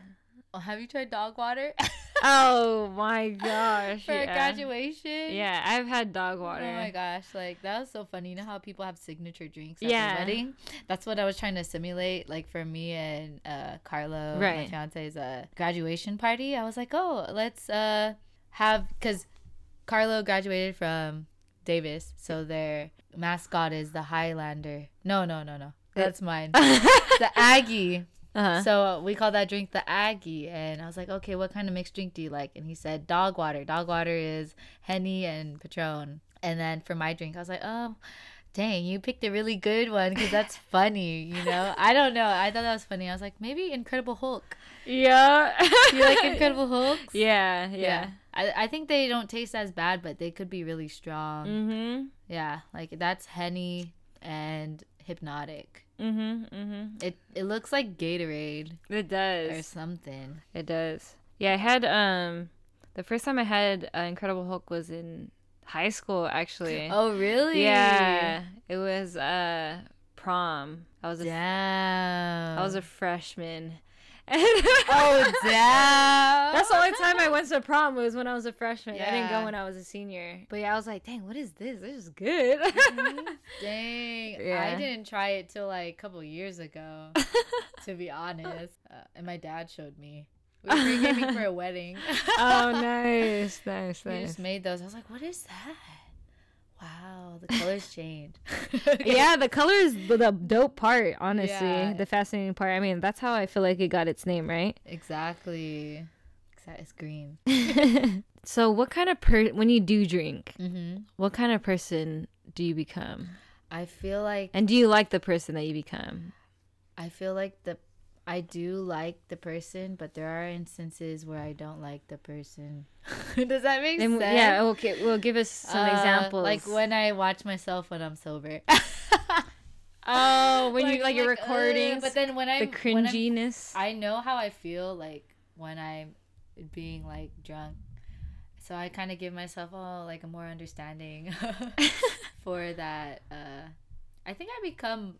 Speaker 2: Oh, have you tried dog water
Speaker 1: Oh my gosh.
Speaker 2: for
Speaker 1: yeah.
Speaker 2: graduation?
Speaker 1: Yeah, I've had dog water.
Speaker 2: Oh my gosh, like that was so funny. You know how people have signature drinks at
Speaker 1: Yeah.
Speaker 2: the wedding? That's what I was trying to simulate, like for me and uh Carlo, my
Speaker 1: Right.
Speaker 2: fiance's uh graduation party. I was like, oh, let's uh have because Carlo graduated from Davis. So their mascot is the Highlander. No, no, no, no. That's mine. the Aggie.
Speaker 1: Uh-huh.
Speaker 2: So we call that drink the Aggie, and I was like, okay, what kind of mixed drink do you like? And he said dog water. Dog water is Henny and Patron. And then for my drink, I was like, oh, dang, you picked a really good one because that's funny. You know, I don't know. I thought that was funny. I was like, maybe Incredible Hulk.
Speaker 1: yeah.
Speaker 2: You like Incredible Hulks?
Speaker 1: Yeah, yeah.
Speaker 2: I, I think they don't taste as bad, but they could be really strong.
Speaker 1: Mm-hmm.
Speaker 2: Yeah, like that's Henny and Hpnotiq.
Speaker 1: Mm-hmm. Mm-hmm.
Speaker 2: It it looks like Gatorade
Speaker 1: It does.
Speaker 2: or something.
Speaker 1: It does. Yeah, I had um the first time I had uh, Incredible Hulk was in high school actually.
Speaker 2: Oh really?
Speaker 1: Yeah, it was uh prom. I was a
Speaker 2: Damn.
Speaker 1: I was a freshman.
Speaker 2: Oh damn.
Speaker 1: That's the only time I went to prom was when I was a freshman. I didn't go when I was a senior. But yeah, I was like, dang, what is this? This is good.
Speaker 2: Dang.
Speaker 1: yeah.
Speaker 2: I didn't try it till like a couple years ago, to be honest. Uh, and my dad showed me. We were pre-gaming for a wedding.
Speaker 1: oh, nice, nice, nice.
Speaker 2: just made those. I was like, what is that? Wow, the colors changed.
Speaker 1: Yeah, the color is the, the dope part, honestly.
Speaker 2: Yeah.
Speaker 1: The fascinating part. I mean, that's how I feel like it got its name, right?
Speaker 2: Exactly. Exact- It's green.
Speaker 1: so, what kind of per when you do drink,
Speaker 2: hmm
Speaker 1: what kind of person do you become?
Speaker 2: I feel like
Speaker 1: And do you like the person that you become?
Speaker 2: I feel like the I do like the person, but there are instances where I don't like the person. Does that make sense?
Speaker 1: yeah, okay. Well, give us some
Speaker 2: Uh,
Speaker 1: examples.
Speaker 2: Like when I watch myself when I'm sober.
Speaker 1: oh, when you like your
Speaker 2: ugh,
Speaker 1: recordings,
Speaker 2: but then when
Speaker 1: the
Speaker 2: I I'm
Speaker 1: cringiness.
Speaker 2: I know how I feel like when I'm being like drunk. So I kind of give myself oh like a more understanding for that. Uh, I think I become.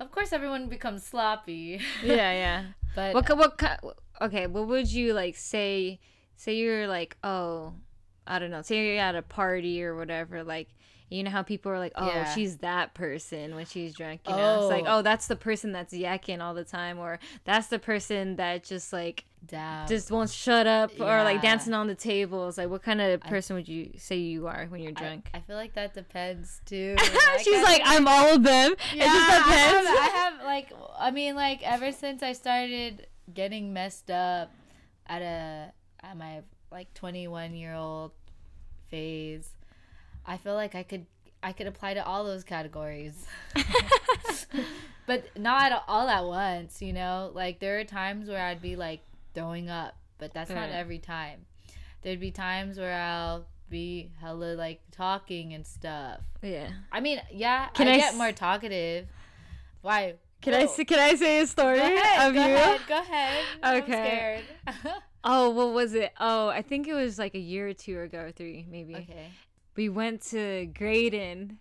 Speaker 2: Of course, everyone becomes sloppy.
Speaker 1: yeah, yeah.
Speaker 2: but
Speaker 1: What what okay, what would you like say say you're like, "Oh, I don't know. Say you're at a party or whatever like you know how people are like, "Oh,
Speaker 2: Yeah.
Speaker 1: she's that person when she's drunk." You know, it's like,
Speaker 2: Oh.
Speaker 1: "Oh, that's the person that's yakking all the time," or "That's the person that just like just won't shut up," or like dancing on the tables. Like, what kind of person would you say you are when you're drunk?
Speaker 2: I, feel like that depends too.
Speaker 1: She's
Speaker 2: I-
Speaker 1: like, "I'm all of them."
Speaker 2: yeah,
Speaker 1: it just
Speaker 2: I
Speaker 1: depends.
Speaker 2: have, I have like I mean like ever since I started getting messed up at a at my like 21 year old phase, I feel like I could I could apply to all those categories. but not all at once, you know? Like there are times where I'd be like throwing up, but that's not every time. There'd be times where I'll be hella like talking and stuff.
Speaker 1: yeah.
Speaker 2: I mean, yeah,
Speaker 1: Can
Speaker 2: I,
Speaker 1: I
Speaker 2: get
Speaker 1: s-
Speaker 2: more talkative. Why?
Speaker 1: Can I say, can I say a story
Speaker 2: Go ahead.
Speaker 1: of
Speaker 2: Go
Speaker 1: you?
Speaker 2: ahead. Go ahead.
Speaker 1: Okay. Oh, what was it? Oh, I think it was like a year or two ago, or three maybe.
Speaker 2: okay.
Speaker 1: We went to Graton,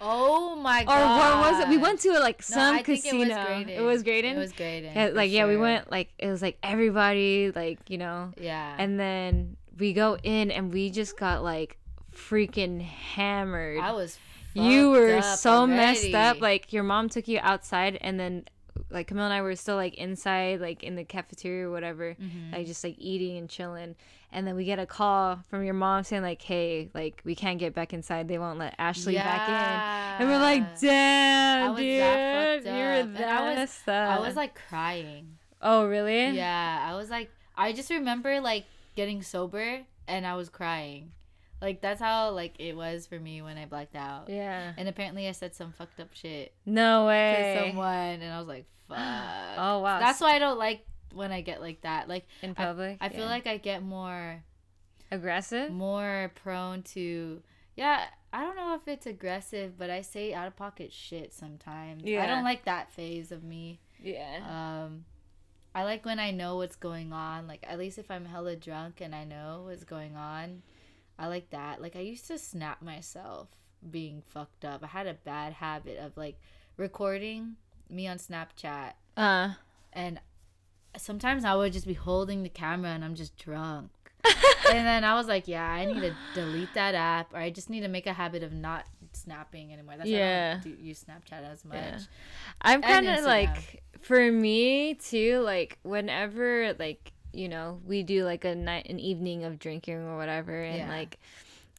Speaker 2: Oh my god!
Speaker 1: or what was it? We went to like
Speaker 2: No,
Speaker 1: some
Speaker 2: I
Speaker 1: casino.
Speaker 2: It was Graton.
Speaker 1: It was Graton.
Speaker 2: It was Graton.
Speaker 1: Yeah, like yeah, we went like it was like everybody like you know,
Speaker 2: Yeah.
Speaker 1: and then we go in and we just got like freaking hammered.
Speaker 2: I was.
Speaker 1: you were so messed up. Like your mom took you outside, and then like Camille and I were still like inside, like in the cafeteria or whatever,
Speaker 2: Mhm.
Speaker 1: like just like eating and chilling. And then we get a call from your mom saying like, "Hey, like we can't get back inside. They won't let Ashley back in." And we're like, "Damn, dude,
Speaker 2: that
Speaker 1: you're that
Speaker 2: I was-. I was like crying.
Speaker 1: "Oh, really?"
Speaker 2: Yeah, I was like, I just remember like getting sober and I was crying. Like that's how like it was for me when I blacked out.
Speaker 1: Yeah.
Speaker 2: And apparently I said some fucked up shit
Speaker 1: No way.
Speaker 2: to someone, and I was like, "Fuck."
Speaker 1: Oh wow.
Speaker 2: That's why I don't like when I get like that. Like
Speaker 1: in public.
Speaker 2: I feel
Speaker 1: yeah.
Speaker 2: like I get more
Speaker 1: aggressive.
Speaker 2: more prone to yeah. I don't know if it's aggressive, but I say out of pocket shit sometimes.
Speaker 1: Yeah.
Speaker 2: I don't like that phase of me.
Speaker 1: Yeah.
Speaker 2: Um, I like when I know what's going on. Like at least if I'm hella drunk and I know what's going on, I like that. Like I used to snap myself being fucked up. I had a bad habit of like recording me on Snapchat,
Speaker 1: Uh.
Speaker 2: and sometimes I would just be holding the camera and I'm just drunk. and then I was like, yeah, I need to delete that app, or I just need to make a habit of not snapping anymore. That's why
Speaker 1: Yeah.
Speaker 2: I don't do, use Snapchat as much.
Speaker 1: Yeah. I'm kind of like for me too. Like whenever like you know we do like a night, an evening of drinking or whatever, and
Speaker 2: Yeah.
Speaker 1: like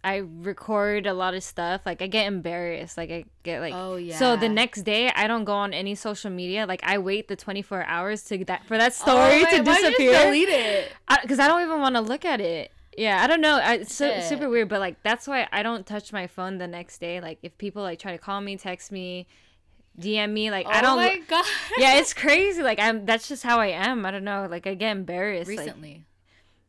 Speaker 1: I record a lot of stuff. Like I get embarrassed. Like I get like
Speaker 2: Oh, yeah.
Speaker 1: So the next day I don't go on any social media. Like I wait the 24 hours to that for that
Speaker 2: Oh,
Speaker 1: story
Speaker 2: wait,
Speaker 1: to
Speaker 2: why'd you delete it.
Speaker 1: Because I, don't even want to look at it. Yeah, I don't know. I, it's so, super weird, but like that's why I don't touch my phone the next day. Like if people like try to call me, text me, DM me, like I
Speaker 2: Oh
Speaker 1: don't.
Speaker 2: my god.
Speaker 1: yeah, it's crazy. Like I'm. That's just how I am. I don't know. Like I get embarrassed. like-
Speaker 2: recently.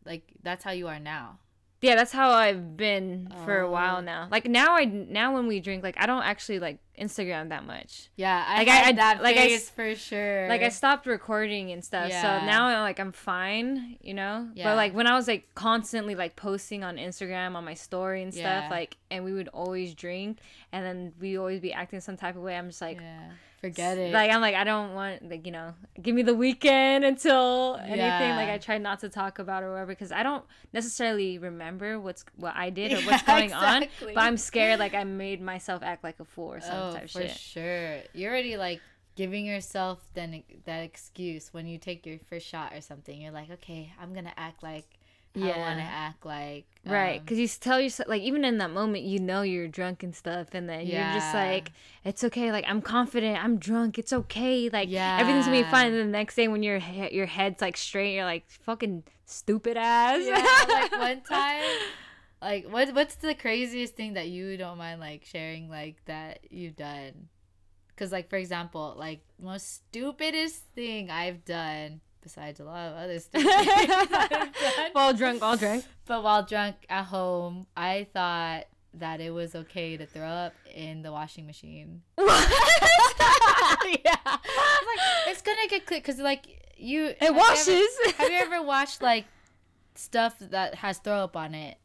Speaker 2: Like that's how you are now.
Speaker 1: Yeah, that's how I've been for a
Speaker 2: Oh.
Speaker 1: while now. Like now, I now when we drink, like I don't actually like Instagram that much.
Speaker 2: Yeah, I
Speaker 1: Like, I-
Speaker 2: had
Speaker 1: I-
Speaker 2: that
Speaker 1: like, I
Speaker 2: for sure.
Speaker 1: Like I stopped recording and stuff,
Speaker 2: Yeah.
Speaker 1: so now like I'm fine, you know.
Speaker 2: Yeah.
Speaker 1: But like when I was like constantly like posting on Instagram on my story and stuff,
Speaker 2: Yeah.
Speaker 1: like, and we would always drink, and then we always be acting some type of way. I'm just like.
Speaker 2: yeah, forget it.
Speaker 1: Like I'm like I don't want like you know give me the weekend until anything like I try not to talk about or whatever because I don't necessarily remember what's what I did or
Speaker 2: Yeah,
Speaker 1: what's going on but I'm scared like I made myself act like a fool or some
Speaker 2: oh,
Speaker 1: type of
Speaker 2: for
Speaker 1: shit.
Speaker 2: sure. You're already like giving yourself then that excuse when you take your first shot or something. You're like, okay, I'm gonna act like how I want to act like.
Speaker 1: Right,
Speaker 2: um,
Speaker 1: because you s- tell yourself like even in that moment you know you're drunk and stuff, and then you're just like, it's okay, like I'm confident, I'm drunk, it's okay, like yeah. everything's gonna be fine. And then the next day when your he- your head's like straight, you're like fucking stupid ass.
Speaker 2: yeah, like one time. Like what? What's the craziest thing that you don't mind like sharing like that you've done? Because like for example, like most stupidest thing I've done besides a lot of other stuff.
Speaker 1: all drunk, all drunk.
Speaker 2: But while drunk at home, I thought that it was okay to throw up in the washing machine. What? yeah, it's like it's gonna get clear because like you have you
Speaker 1: It
Speaker 2: ever-
Speaker 1: washes.
Speaker 2: have you ever watched like stuff that has throw up on it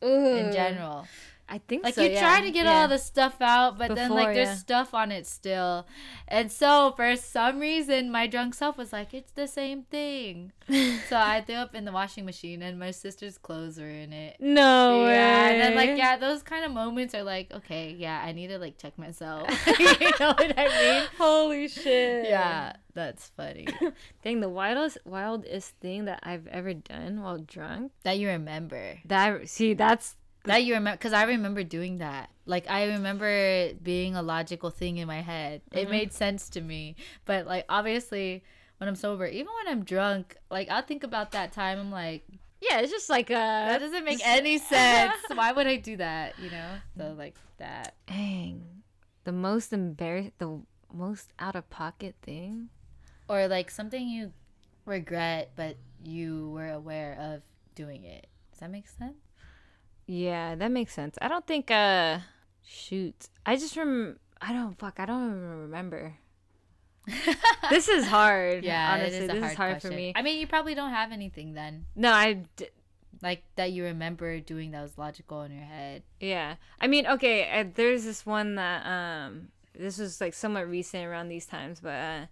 Speaker 2: in general?
Speaker 1: I think
Speaker 2: Like
Speaker 1: so.
Speaker 2: you
Speaker 1: yeah.
Speaker 2: try to get
Speaker 1: yeah.
Speaker 2: all the stuff out, but then like there's
Speaker 1: yeah.
Speaker 2: stuff on it still. And so for some reason my drunk self was like, It's the same thing. so I threw up in the washing machine and my sister's clothes were in it.
Speaker 1: No
Speaker 2: yeah, and then like yeah, those kind of moments are like, okay, yeah, I need to like check myself. you know what I mean?
Speaker 1: Holy shit.
Speaker 2: Yeah, that's funny.
Speaker 1: Dang, the wildest wildest thing that I've ever done while drunk.
Speaker 2: that you remember.
Speaker 1: That see, that's
Speaker 2: That you remember because I remember doing that. Like I remember it being a logical thing in my head. It
Speaker 1: Mhm.
Speaker 2: made sense to me. But like obviously when I'm sober, even when I'm drunk, like I'll think about that time. I'm like,
Speaker 1: yeah. It's just like uh
Speaker 2: that doesn't make any sense. Why would I do that? You know? So like that.
Speaker 1: Dang, the most embarrassed the most out of pocket thing.
Speaker 2: Or like something you regret but you were aware of doing it. Does that make sense?
Speaker 1: Yeah, that makes sense. I don't think uh shoot. I just rem I don't fuck, I don't even remember. This is hard.
Speaker 2: yeah,
Speaker 1: honestly,
Speaker 2: it is a
Speaker 1: this
Speaker 2: hard
Speaker 1: is hard
Speaker 2: question.
Speaker 1: for me.
Speaker 2: I mean, you probably don't have anything then.
Speaker 1: No, I d-
Speaker 2: like that you remember doing that was logical in your head.
Speaker 1: yeah. I mean, okay, uh, there's this one that um this was like somewhat recent around these times, but uh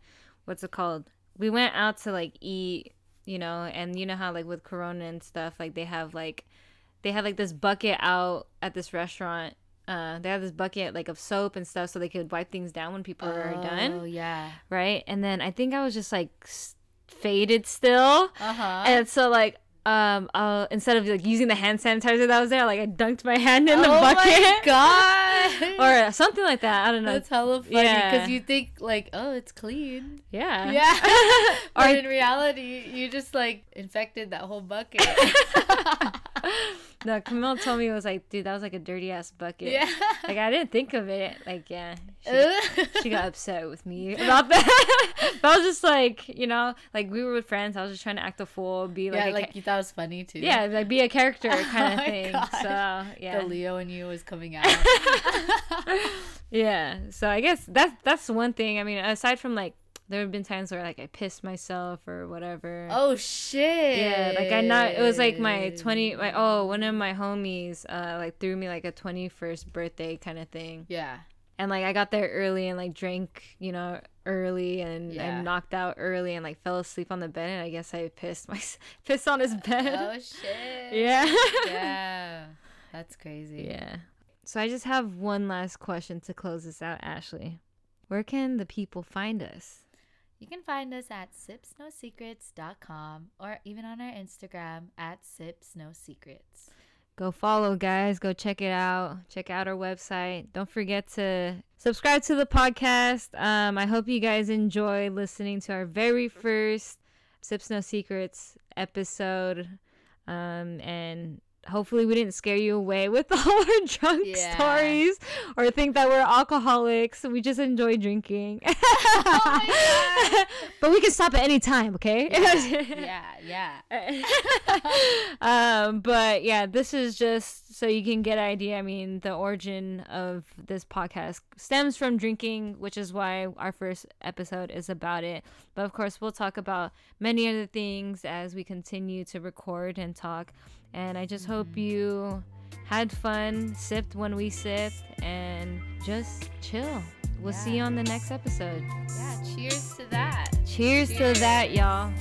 Speaker 1: what's it called? We went out to like eat, you know, and you know how like with corona and stuff, like they have like they had like this bucket out at this restaurant. Uh, they had this bucket like of soap and stuff so they could wipe things down when people are done.
Speaker 2: Oh yeah.
Speaker 1: right? And then I think I was just like s- faded still,
Speaker 2: Uh huh.
Speaker 1: and so like um uh instead of like using the hand sanitizer that was there, like I dunked my hand in
Speaker 2: oh
Speaker 1: the bucket
Speaker 2: my god.
Speaker 1: or something like that. I don't know.
Speaker 2: That's hella funny because
Speaker 1: Yeah.
Speaker 2: you think like, oh, it's clean.
Speaker 1: yeah,
Speaker 2: Yeah.
Speaker 1: Or-
Speaker 2: but in reality, you just like infected that whole bucket.
Speaker 1: No, Camille told me it was like, dude, that was like a dirty ass bucket.
Speaker 2: yeah.
Speaker 1: Like I didn't think of it. Like yeah, she, she got upset with me about that. but I was just like, you know, like we were with friends. I was just trying to act a fool, be like,
Speaker 2: yeah, like you thought it was funny too.
Speaker 1: yeah, like be a character
Speaker 2: Oh
Speaker 1: kind of
Speaker 2: my
Speaker 1: thing.
Speaker 2: gosh.
Speaker 1: So yeah,
Speaker 2: The Leo in you was coming out.
Speaker 1: yeah. So I guess that's that's one thing. I mean, aside from like there have been times where like I pissed myself or whatever.
Speaker 2: oh shit.
Speaker 1: Yeah, like I not. It was like my twenty. My oh, one of my homies uh like threw me like a twenty first birthday kind of thing,
Speaker 2: Yeah.
Speaker 1: and like I got there early and like drank you know early and
Speaker 2: Yeah.
Speaker 1: and knocked out early and like fell asleep on the bed and I guess I pissed my pissed on his bed.
Speaker 2: Oh shit.
Speaker 1: yeah.
Speaker 2: Yeah. That's crazy.
Speaker 1: Yeah. So I just have one last question to close this out, Ashley. Where can the people find us?
Speaker 2: You can find us at sipsnosecrets.com or even on our Instagram at sipsnosecrets.
Speaker 1: go follow, guys. Go check it out. Check out our website. Don't forget to subscribe to the podcast. Um, I hope you guys enjoy listening to our very first Sips No Secrets episode. Um, and hopefully we didn't scare you away with all our drunk
Speaker 2: Yeah.
Speaker 1: stories or think that we're alcoholics. We just enjoy drinking.
Speaker 2: my
Speaker 1: but we can stop at any time, okay?
Speaker 2: yeah, yeah.
Speaker 1: um, but yeah, this is just so you can get an idea. I mean, the origin of this podcast stems from drinking, which is why our first episode is about it. But of course, we'll talk about many other things as we continue to record and talk. And I just hope mm-hmm. you had fun, sipped when we sipped, and just chill. We'll see you on the next episode.
Speaker 2: Yeah, cheers to that.
Speaker 1: Cheers,
Speaker 2: Cheers.
Speaker 1: to that, y'all.